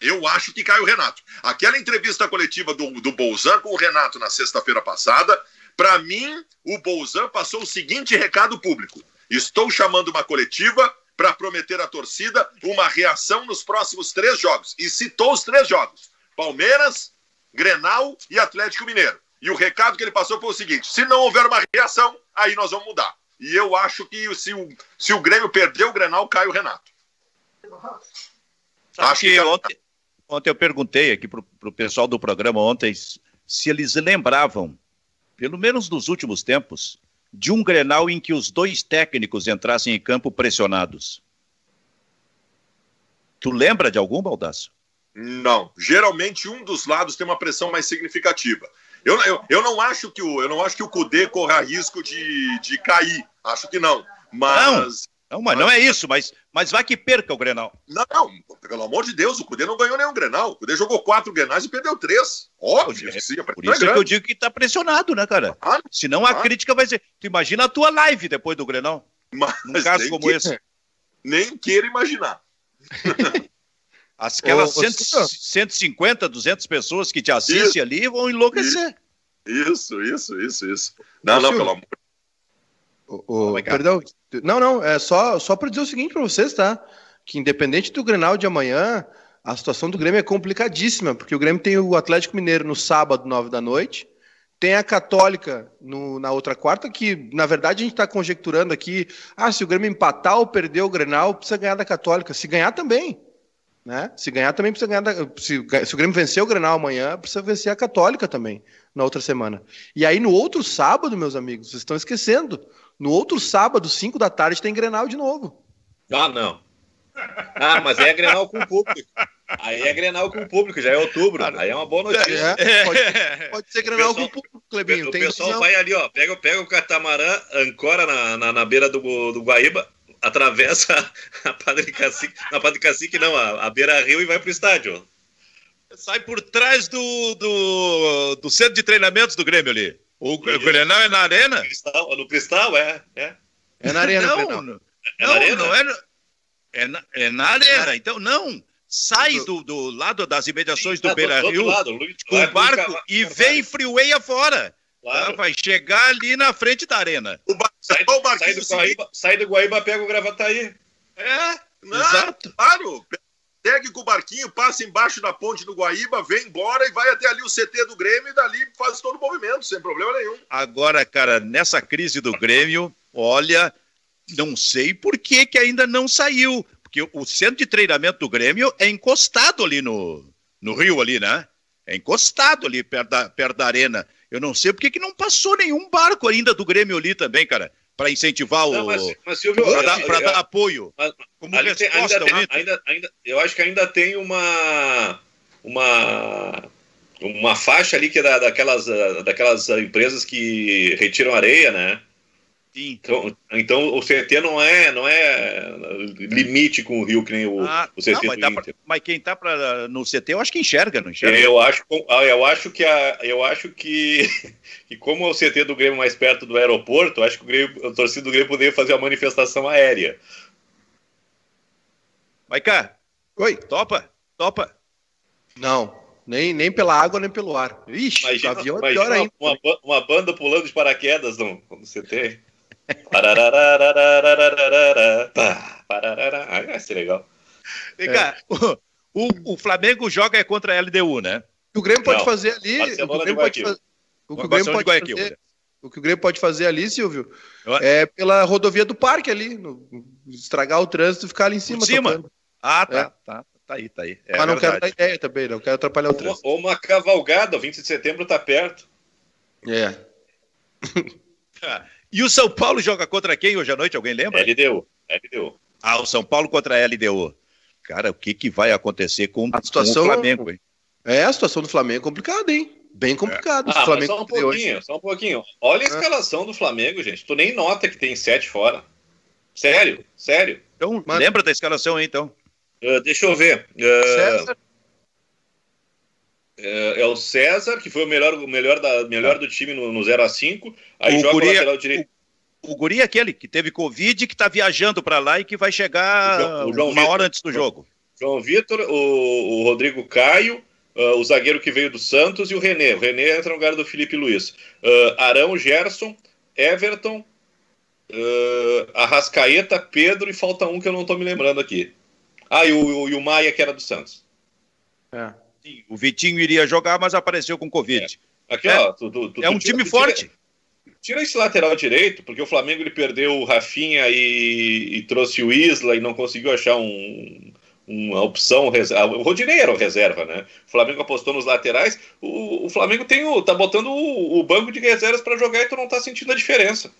Eu acho que cai o Renato. Aquela entrevista coletiva do, do Bolzan com o Renato na sexta-feira passada, para mim, o Bolzan passou o seguinte recado público: estou chamando uma coletiva para prometer à torcida uma reação nos próximos três jogos. E citou os três jogos: Palmeiras, Grenal e Atlético Mineiro. E o recado que ele passou foi o seguinte: se não houver uma reação, aí nós vamos mudar. E eu acho que se o, se o Grêmio perder o Grenal, cai o Renato. Acho que, que ontem, ontem eu perguntei aqui para o pessoal do programa ontem se eles lembravam, pelo menos nos últimos tempos, de um Grenal em que os dois técnicos entrassem em campo pressionados. Tu lembra de algum, Baldaço? Não. Geralmente um dos lados tem uma pressão mais significativa. Eu, eu, eu não acho que o eu não acho que o Cudê corra risco de, de cair. Acho que não. Mas não, mas não é isso, mas, mas vai que perca o Grenal. Não, não, pelo amor de Deus, o Cudê não ganhou nenhum Grenal. O Cudê jogou quatro Grenais e perdeu três. Óbvio é, sim. Por isso é que eu digo que tá pressionado, né, cara? Ah, Senão a crítica vai ser. Tu imagina a tua live depois do Grenal. Mas num caso como que, esse. Nem queira imaginar. Aquelas ô, 100, 150, 200 pessoas que te assistem isso, ali vão enlouquecer. Isso, isso, isso, isso. Não, ô, não, pelo amor o, o, perdão. Não, não, é só, só para dizer o seguinte para vocês, tá? Que independente do Grenal de amanhã, a situação do Grêmio é complicadíssima, porque o Grêmio tem o Atlético Mineiro no sábado, nove da noite, tem a Católica no, na outra quarta, que na verdade a gente está conjecturando aqui, ah, se o Grêmio empatar ou perder o Grenal, precisa ganhar da Católica. Se ganhar também, né? Se ganhar também precisa ganhar da, se, se o Grêmio vencer o Grenal amanhã, precisa vencer a Católica também na outra semana. E aí no outro sábado, meus amigos, vocês estão esquecendo, no outro sábado, 5 da tarde, tem Grenal de novo. Ah, não. Ah, mas aí é Grenal com o público. Aí é Grenal com o público, já é outubro. Aí é uma boa notícia. É, pode, pode, ser Grenal pessoal, com o público, Clebinho. O pessoal visão. vai ali, ó, pega, pega o catamarã, ancora na, na, na beira do, do Guaíba, atravessa a Padre Cacique, na Padre Cacique não, a, a beira rio e vai pro estádio. Sai por trás do, do, do centro de treinamentos do Grêmio ali. O, Grenal é na arena? No cristal, no cristal é, é. É na arena, não, não, é na arena? não é, é, na, é na arena. Então, não. Sai do, do lado das imediações do Beira Rio com o barco e vem freeway afora. Claro. Tá? Vai chegar ali na frente da arena. O bar... sai, do, sai, do Guaíba, sai do Guaíba, pega o Gravataí. É, não, exato. Claro, segue com o barquinho, passa embaixo da ponte do Guaíba, vem embora e vai até ali o CT do Grêmio e dali faz todo o movimento, sem problema nenhum. Agora, cara, nessa crise do Grêmio, olha, não sei por que, que ainda não saiu. Porque o centro de treinamento do Grêmio é encostado ali no, no Rio, ali, né? É encostado ali perto da, perto da arena. Eu não sei por que, que não passou nenhum barco ainda do Grêmio ali também, cara para incentivar o. Mas, mas Silvio, para dar, eu, dar, apoio. Mas, como resposta tem, ainda, tem, ainda, ainda, eu acho que ainda tem uma. uma uma faixa ali que é da, daquelas, daquelas empresas que retiram areia, né? Sim. Então, então o CT não é, não é limite com o Rio que nem o, ah, o CT não, mas, pra, mas, quem está no CT eu acho que enxerga, não enxerga? Eu acho, ah, eu acho que a, eu acho que, que como o CT do Grêmio é mais perto do aeroporto, acho que o, Grêmio, o torcedor do Grêmio poderia fazer uma manifestação aérea. Maiká, oi, topa, topa. Não, nem, nem pela água, nem pelo ar. Ixi, imagina, o avião é pior ainda. Uma, uma, banda pulando de paraquedas no, no CT. Ah, vai ser legal. Vem cá, o, o, o Flamengo joga é contra a LDU, né? O Grêmio pode Não, fazer ali. O que o Grêmio pode Guayaquil. fazer. O que o Barcelona Grêmio de pode Guayaquil, fazer. né? O que o Grêmio pode fazer ali, Silvio, Eu- é pela rodovia do parque ali. no- estragar o trânsito e ficar ali em cima. Por cima? tocando. Ah, tá, É. tá, tá aí, tá aí. É Mas não quero dar verdade. ideia também, não quero atrapalhar o trânsito. ou uma cavalgada, o 20 de setembro tá perto. É. E o São Paulo joga contra quem hoje à noite? Alguém lembra? LDU. LDU. Ah, o São Paulo contra a LDU. Cara, o que, que vai acontecer com, A situação- com o Flamengo, hein? É, a situação do Flamengo é complicada, hein? Bem complicado. O Ah, Flamengo só um perder hoje. pouquinho, só um pouquinho. Olha a escalação do Flamengo, gente. Tu nem nota que tem sete fora. Sério, sério. Então, Mas- lembra da escalação aí, então? Ah, deixa eu ver. Ah, César, é, é o César, que foi o melhor, o melhor, da, melhor do time no, no 0 a 5 Aí O joga Guri- o lateral direito. O guri é aquele que teve Covid, que tá viajando pra lá e que vai chegar O João- o João uma Vitor. hora antes do jogo. João Vitor, o, o Rodrigo Caio, ah, o zagueiro que veio do Santos e o René. O René entra no lugar do Felipe Luiz. Ah, Arão, Gerson, Everton, ah, Arrascaeta, Pedro e falta um que eu não tô me lembrando aqui. Ah, e o, e o Maia, que era do Santos. É. Sim, o Vitinho iria jogar, mas apareceu com Covid. Aqui, É. ó. Tu, tu- tu- É, um tira- time tira- forte. Tira esse lateral direito, porque o Flamengo ele perdeu o Rafinha e, e trouxe o Isla e não conseguiu achar um- uma opção. reserva. O Rodinei era o reserva, né? O Flamengo apostou nos laterais. O, o Flamengo tem o, tá botando o, o banco de reservas para jogar e tu não tá sentindo a diferença.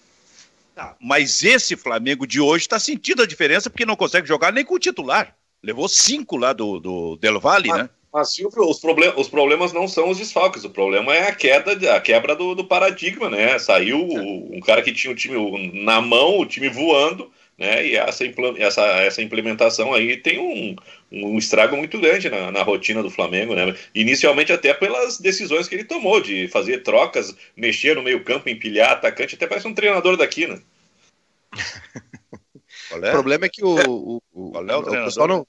Tá, Mas esse Flamengo de hoje está sentindo a diferença porque não consegue jogar nem com o titular. Levou cinco lá do, do Del Valle, Ah. né? Mas Silvio, os, problem os problemas não são os desfalques, o problema é a queda, a quebra do, do paradigma, né? Saiu o- um cara que tinha o time na mão, o time voando, né? E essa, essa, essa implementação aí tem um, um estrago muito grande na, na rotina do Flamengo, né? Inicialmente até pelas decisões que ele tomou de fazer trocas, mexer no meio campo, empilhar atacante, até parece um treinador daqui, né? Qual O é? problema é que o, o, o, é o o pessoal não.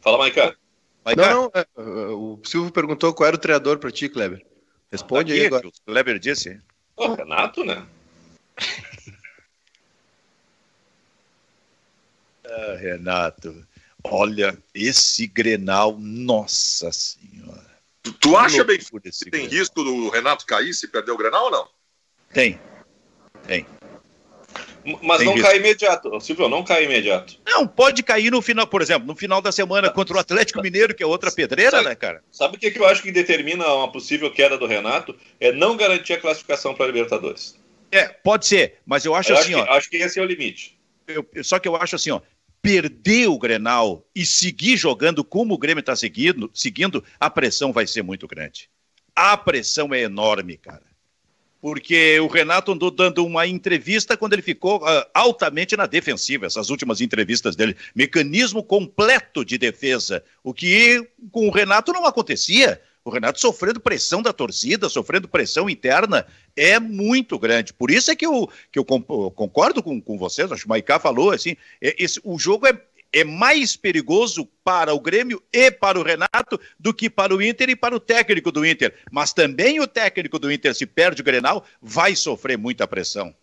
Fala, Maica. Mas, Não, não. é, o Silvio perguntou qual era o treinador pra ti, Kleber. Responde tá aqui aí agora. que o Kleber disse. Pô, Renato, né? Ah, Renato, olha, esse Grenal, nossa senhora. Tu, tu acha, bem, que tem Grenal. risco do Renato cair se perder o Grenal ou não? Tem. Tem. Mas Tem não risco. cai imediato. Silvio, não cai imediato. Não, pode cair no final, por exemplo, no final da semana contra o Atlético Mineiro, que é outra pedreira, Sabe- né, cara? Sabe o que, que eu acho que determina uma possível queda do Renato? É não garantir a classificação para a Libertadores. É, pode ser, mas eu acho Eu assim, acho, ó. que, acho que esse é o limite. eu- só que eu acho assim, ó, perder o Grenal e seguir jogando como o Grêmio está seguindo, seguindo, a pressão vai ser muito grande. A pressão é enorme, cara. Porque o Renato andou dando uma entrevista quando ele ficou ah, altamente na defensiva, essas últimas entrevistas dele. Mecanismo completo de defesa, o que com o Renato não acontecia. O Renato sofrendo pressão da torcida, sofrendo pressão interna, é muito grande. Por isso é que eu, que eu concordo com, com vocês, acho que o Maicá falou assim, é- esse, o jogo é, é mais perigoso para o Grêmio e para o Renato do que para o Inter e para o técnico do Inter. Mas também o técnico do Inter, se perde o Grenal, vai sofrer muita pressão.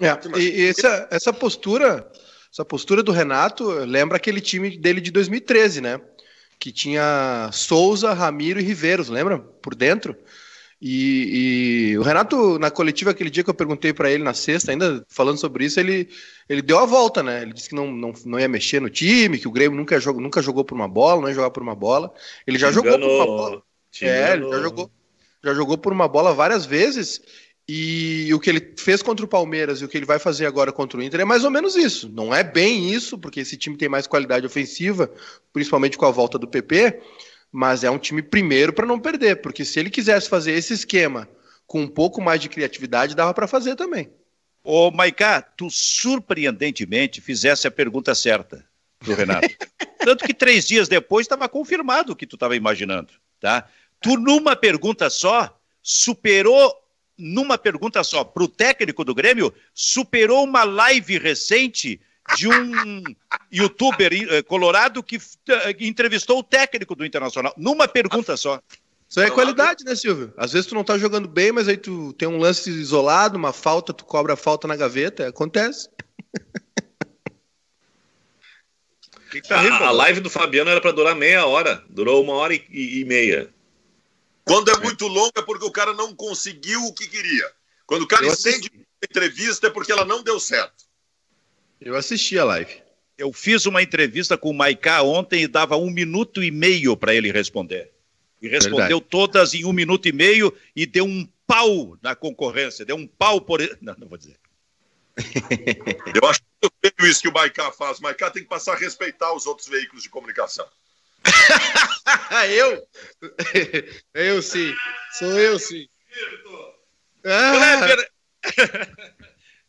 É, e, e essa, essa postura, essa postura do Renato lembra aquele time dele de 2013, né? Que tinha Souza, Ramiro e Riveiros, lembra? Por dentro. E, e o Renato, na coletiva aquele dia que eu perguntei para ele na sexta, ainda falando sobre isso, ele, ele deu a volta, né? Ele disse que não, não, não ia mexer no time, que o Grêmio nunca jogou, nunca jogou por uma bola, não ia jogar por uma bola. Ele já jogou por uma bola. É, ele já jogou, já jogou por uma bola várias vezes. E o que ele fez contra o Palmeiras e o que ele vai fazer agora contra o Inter é mais ou menos isso. Não é bem isso, porque esse time tem mais qualidade ofensiva, principalmente com a volta do PP, mas é um time primeiro para não perder, porque se ele quisesse fazer esse esquema com um pouco mais de criatividade, dava para fazer também. Ô, Maicá, tu surpreendentemente fizesse a pergunta certa do Renato. Tanto que três dias depois estava confirmado o que tu estava imaginando, tá? Tu, numa pergunta só, superou, numa pergunta só, para o técnico do Grêmio, superou uma live recente de um youtuber eh, colorado eh, que entrevistou o técnico do Internacional, numa pergunta só. Isso aí é qualidade, né, Silvio? Às vezes tu não tá jogando bem, mas aí tu tem um lance isolado, uma falta, tu cobra a falta na gaveta, é, acontece. Tá a, a, live do Fabiano era para durar meia hora, durou uma hora e, e meia. Quando é muito longa é porque o cara não conseguiu o que queria. Quando o cara Eu estende entrevista é porque ela não deu certo. Eu assisti a live. Eu fiz uma entrevista com o Maiká ontem e dava um minuto e meio para ele responder. E respondeu Verdade. todas em um minuto e meio e deu um pau na concorrência. Deu um pau por. Não, não vou dizer. Eu acho muito feio isso que o Maiká faz. O Maiká tem que passar a respeitar os outros veículos de comunicação. eu? eu sim. Sou eu sim. Ah.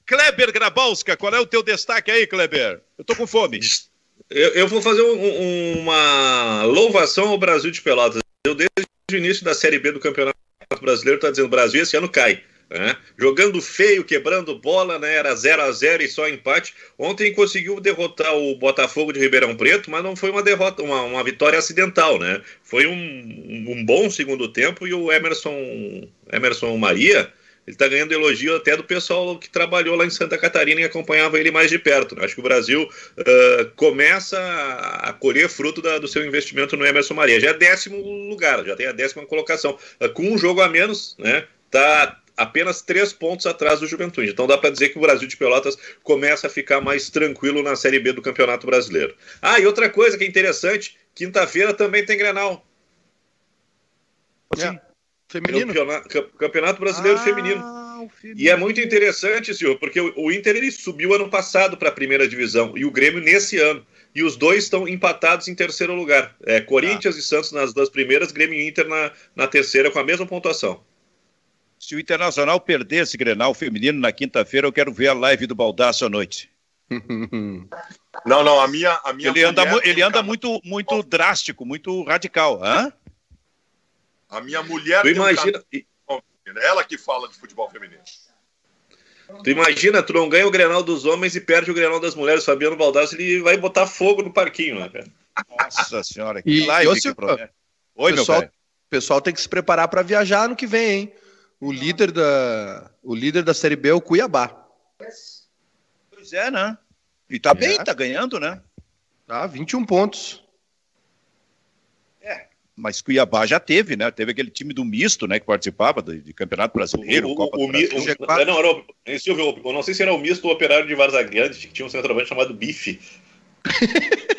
Kleber... Grabowska, qual é o teu destaque aí, Kleber? Eu tô com fome. Eu, eu vou fazer um, uma louvação ao Brasil de Pelotas. Eu, desde o início da Série B do Campeonato Brasileiro, tá dizendo: Brasil esse ano cai. Né? Jogando feio, quebrando bola, né? era 0 a 0 e só empate. Ontem conseguiu derrotar o Botafogo de Ribeirão Preto, mas não foi uma derrota, uma, uma vitória acidental, né? Foi um, um bom segundo tempo e o Emerson, Emerson Maria ele está ganhando elogio até do pessoal que trabalhou lá em Santa Catarina e acompanhava ele mais de perto. Né? Acho que o Brasil uh, começa a colher fruto da, do seu investimento no Emerson Maria. Já é décimo lugar, já tem a décima colocação. Uh, com um jogo a menos, né? Tá apenas três pontos atrás do Juventude. Então dá para dizer que o Brasil de Pelotas começa a ficar mais tranquilo na Série B do Campeonato Brasileiro. Ah, e outra coisa que é interessante, quinta-feira também tem Grenal. É. Feminino? Campeonato, Campeonato Brasileiro ah, Feminino. E é muito interessante, senhor, porque o Inter ele subiu ano passado para a primeira divisão e o Grêmio nesse ano. E os dois estão empatados em terceiro lugar. É, Corinthians ah. e Santos nas duas primeiras, Grêmio e Inter na, na terceira com a mesma pontuação. Se o Internacional perder esse Grenal feminino na quinta-feira, eu quero ver a live do Baldaço à noite. Não, não, a minha. A minha ele anda, ele anda muito, muito drástico, muito radical. Hã? A minha mulher. Tu imagina. Um... Ela que fala de futebol feminino. Tu imagina, tu não ganha o Grenal dos homens e perde o Grenal das mulheres. Fabiano Baldassi, ele vai botar fogo no parquinho, né, cara? Nossa senhora, que e, live que Oi, pessoal, meu cara. O pessoal tem que se preparar para viajar no que vem, hein? O líder da, o líder da Série B é o Cuiabá. Pois é, né? E tá é. bem, tá ganhando, né? Tá, 21 pontos. Mas Cuiabá já teve, né? Teve aquele time do misto, né? Que participava de, de Campeonato Brasileiro, o, Copa o, do Brasil. O, o, não, era o, Silvio, eu não sei se era o misto ou o operário de Varza que tinha um centroavante chamado Bife.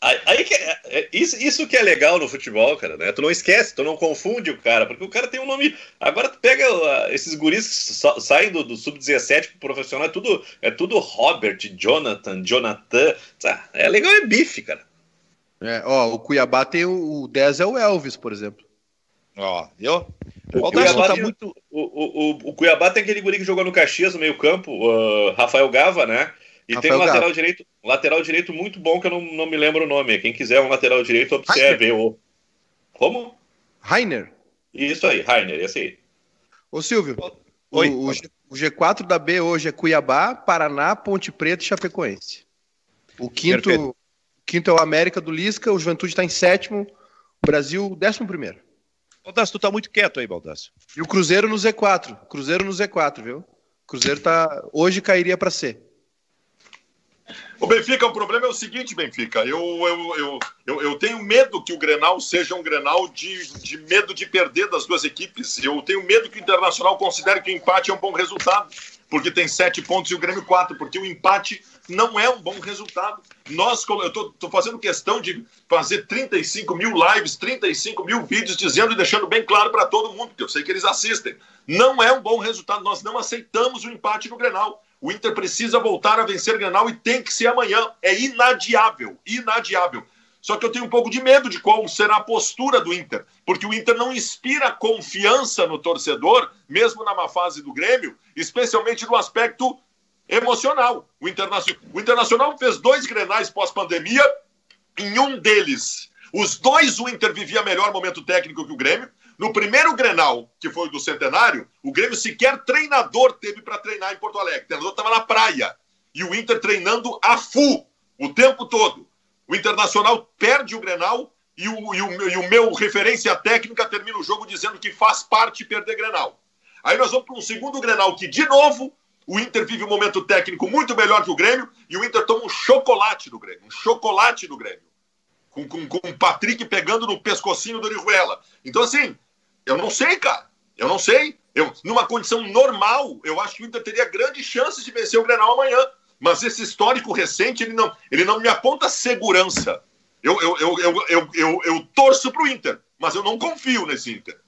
Aí, aí que é, é, isso, isso que é legal no futebol, cara, né? Tu não esquece, tu não confunde o cara, porque o cara tem um nome. Agora tu pega uh, esses guris que saem do, do sub-17 pro profissional, é tudo, é tudo Robert, Jonathan, Jonathan. É legal, é bife, cara. É, ó, o Cuiabá tem o, o 10 é o Elvis, por exemplo. Ó, eu? O, Cuiabá, tá muito... o, o, o, Cuiabá tem aquele guri que jogou no Caxias no meio-campo, uh, Rafael Gava, né? E Rafael tem um lateral direito, lateral direito muito bom que eu não, não me lembro o nome. Quem quiser um lateral direito, observe. O... Como? Rainer. Isso aí, Rainer, esse aí. Ô Silvio, Oi, o, o, G4 da B hoje é Cuiabá, Paraná, Ponte Preta e Chapecoense. O quinto, quinto é o América do Lisca, o Juventude está em sétimo, o Brasil décimo primeiro. Baldasso, tu tá muito quieto aí, Baldasso. E o Cruzeiro no Z4. Cruzeiro no Z4, viu? O Cruzeiro tá. Hoje cairia para C. O Benfica, o problema é o seguinte, Benfica. Eu, eu, eu, eu, eu tenho medo que o Grenal seja um Grenal de, de medo de perder das duas equipes. Eu tenho medo que o Internacional considere que o empate é um bom resultado, porque tem sete pontos e o Grêmio quatro, porque o empate não é um bom resultado. Nós, eu estou fazendo questão de fazer 35 mil lives, 35 mil vídeos, dizendo e deixando bem claro para todo mundo, porque eu sei que eles assistem. Não é um bom resultado. Nós não aceitamos o empate no Grenal. O Inter precisa voltar a vencer o Grenal e tem que ser amanhã. É inadiável, inadiável. Só que eu tenho um pouco de medo de qual será a postura do Inter, porque o Inter não inspira confiança no torcedor, mesmo na má fase do Grêmio, especialmente no aspecto emocional. O Internacional, o Internacional fez dois Grenais pós-pandemia, em um deles, os dois o Inter vivia melhor momento técnico que o Grêmio, no primeiro Grenal, que foi do Centenário, o Grêmio sequer treinador teve para treinar em Porto Alegre. O treinador estava na praia. E o Inter treinando a full o tempo todo. O Internacional perde o Grenal e o, e o, e o meu referência técnica termina o jogo dizendo que faz parte perder Grenal. Aí nós vamos para um segundo Grenal que, de novo, o Inter vive um momento técnico muito melhor que o Grêmio e o Inter toma um chocolate do Grêmio. Um chocolate do Grêmio. Com, com, com o Patrick pegando no pescocinho do Orihuela. Então, assim, eu não sei, cara. Eu não sei. Eu, numa condição normal, eu acho que o Inter teria grandes chances de vencer o Grenal amanhã. Mas esse histórico recente, ele não, ele não me aponta segurança. Eu, eu, eu, eu, eu, eu, eu torço para o Inter, mas eu não confio nesse Inter.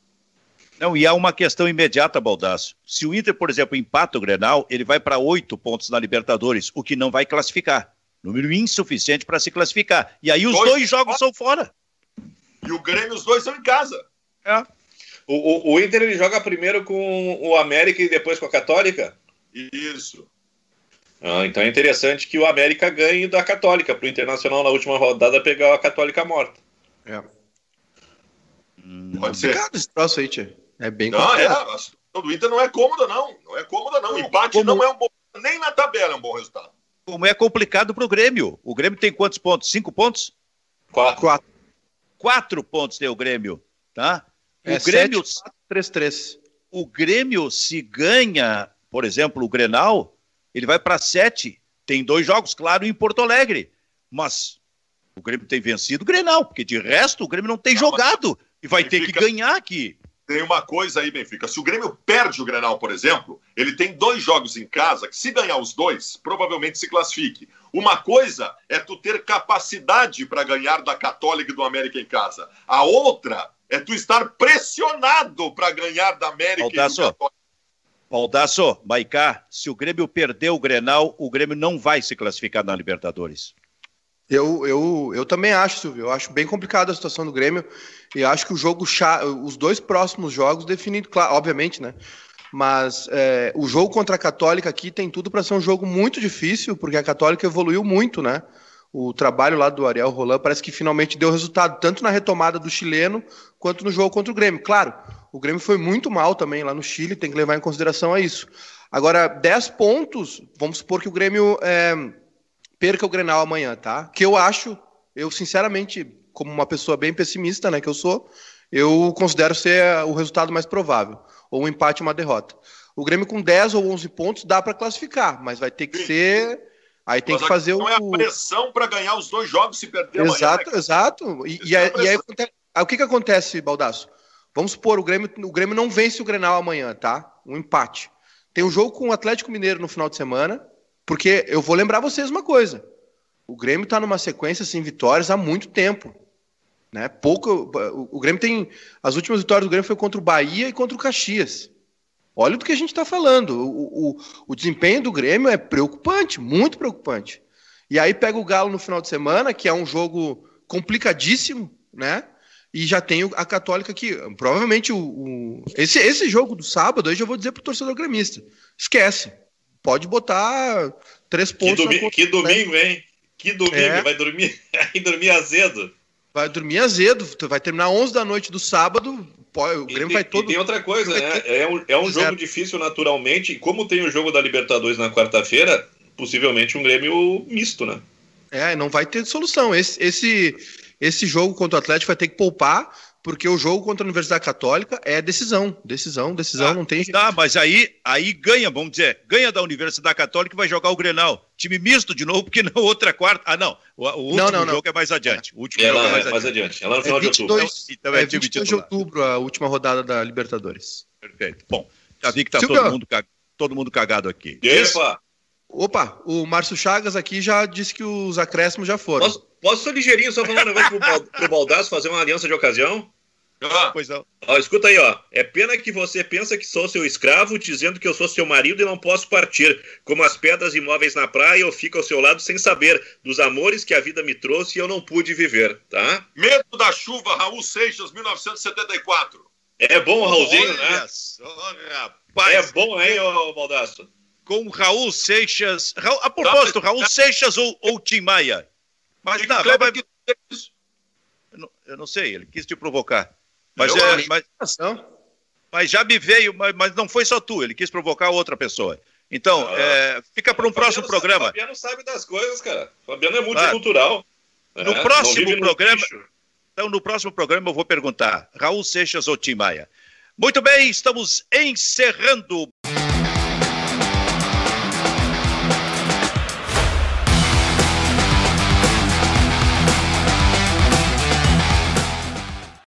Não, e há uma questão imediata, Baldasso. Se o Inter, por exemplo, empata o Grenal, ele vai para oito pontos na Libertadores, o que não vai classificar. Número insuficiente para se classificar. E aí os dois, dois jogos fora. são fora. E o Grêmio, os dois são em casa. É. O, o, o, Inter ele joga primeiro com o América e depois com a Católica? Isso. Ah, então é interessante que o América ganhe da Católica, para o Internacional na última rodada pegar a Católica morta. É. Hum, Pode ser. esse troço aí, tia. É bem Não, é. A situação do Inter não é cômoda, não. Não é cômoda, não. Empate Como... não é um bom. Nem na tabela é um bom resultado. Como é complicado para o Grêmio. O Grêmio tem quantos pontos? Cinco pontos? Quatro. Quatro, Quatro pontos tem o Grêmio, tá? O é Grêmio. 3-3. O Grêmio, se ganha, por exemplo, o Grenal, ele vai para sete. Tem dois jogos, claro, em Porto Alegre. Mas o Grêmio tem vencido o Grenal, porque de resto o Grêmio não tem não, jogado e vai ter que ganhar aqui. Tem uma coisa aí, Benfica. Se o Grêmio perde o Grenal, por exemplo, ele tem dois jogos em casa que, se ganhar os dois, provavelmente se classifique. Uma coisa é tu ter capacidade para ganhar da Católica e do América em casa. A outra é tu estar pressionado para ganhar da América Baldasso, e do Católica. Baldasso, Maicá, se o Grêmio perder o Grenal, o Grêmio não vai se classificar na Libertadores. Eu, eu, eu também acho, Silvio. Eu acho bem complicada a situação do Grêmio. E acho que o jogo, os dois próximos jogos definem, claro, obviamente, né? Mas é, o jogo contra a Católica aqui tem tudo para ser um jogo muito difícil, porque a Católica evoluiu muito, né? O trabalho lá do Ariel Roland parece que finalmente deu resultado, tanto na retomada do chileno quanto no jogo contra o Grêmio. Claro, o Grêmio foi muito mal também lá no Chile, tem que levar em consideração a isso. Agora, 10 pontos, vamos supor que o Grêmio é, perca o Grenal amanhã, tá? Que eu acho, eu sinceramente, como uma pessoa bem pessimista, né, que eu sou, eu considero ser o resultado mais provável, ou um empate uma derrota. O Grêmio com 10 ou 11 pontos dá para classificar, mas vai ter que ser Aí tem mas que fazer o. Não é a pressão para ganhar os dois jogos se perder Exato, amanhã, né? exato. E, e, é, e aí, aí, o que, que acontece, Baldaço? Vamos supor, o Grêmio, o Grêmio não vence o Grenal amanhã, tá? Um empate. Tem um jogo com o Atlético Mineiro no final de semana, porque eu vou lembrar vocês uma coisa. O Grêmio está numa sequência sem vitórias há muito tempo. Né? Pouco, o, o Grêmio tem. As últimas vitórias do Grêmio foi contra o Bahia e contra o Caxias. Olha do que a gente está falando. O, o, o, desempenho do Grêmio é preocupante, muito preocupante. E aí pega o Galo no final de semana, que é um jogo complicadíssimo, né? E já tem a Católica que provavelmente o, o, esse, esse jogo do sábado, aí já vou dizer pro torcedor gremista, esquece. Pode botar três pontos. Que, domi que domingo, hein? Que domingo, é. vai dormir, vai dormir azedo. Vai dormir azedo, vai terminar 11 da noite do sábado, o Grêmio e, vai todo. E tem outra coisa, né? É um, é um jogo difícil naturalmente, e como tem o jogo da Libertadores na quarta-feira, possivelmente um Grêmio misto, né? É, não vai ter solução. Esse, esse, esse jogo contra o Atlético vai ter que poupar, porque o jogo contra a Universidade Católica é decisão, decisão, decisão, ah, não tem jeito. Tá, mas aí, aí ganha, vamos dizer, ganha da Universidade Católica e vai jogar o Grenal. Time misto de novo, porque na outra quarta. Ah, não. O, o último não, não, não. jogo é mais adiante. O último jogo é mais, é mais adiante. adiante. É lá no final é 22, de outubro. Então, é, é 22 de outubro, a última rodada da Libertadores. Perfeito. Bom, já vi que tá todo mundo, todo mundo cagado aqui. Epa! Opa, o Márcio Chagas aqui já disse que os acréscimos já foram. Posso, posso ser ligeirinho só falar um negócio pro, pro Baldasso fazer uma aliança de ocasião? Ah, pois não. Ó, escuta aí, ó. É pena que você pensa que sou seu escravo, dizendo que eu sou seu marido e não posso partir. Como as pedras imóveis na praia, eu fico ao seu lado sem saber dos amores que a vida me trouxe e eu não pude viver, tá? Medo da chuva, Raul Seixas, 1974. É bom o Raulzinho, né? rapaz. É bom, hein, ô Baldasso? Com Raul Seixas. Raul, a propósito, Raul Seixas ou, ou Tim Maia? Mas não, vai, vai... Eu, não, eu não sei, ele quis te provocar. Mas, é, mas, mas, já me veio, mas, mas, não foi só tu, ele quis provocar outra pessoa. Então, ah, é, fica para um próximo sabe, programa. Fabiano sabe das coisas, cara. Fabiano é multicultural. Ah, no é, próximo programa. então, no próximo programa eu vou perguntar: Raul Seixas ou Tim Maia? Muito bem, estamos encerrando.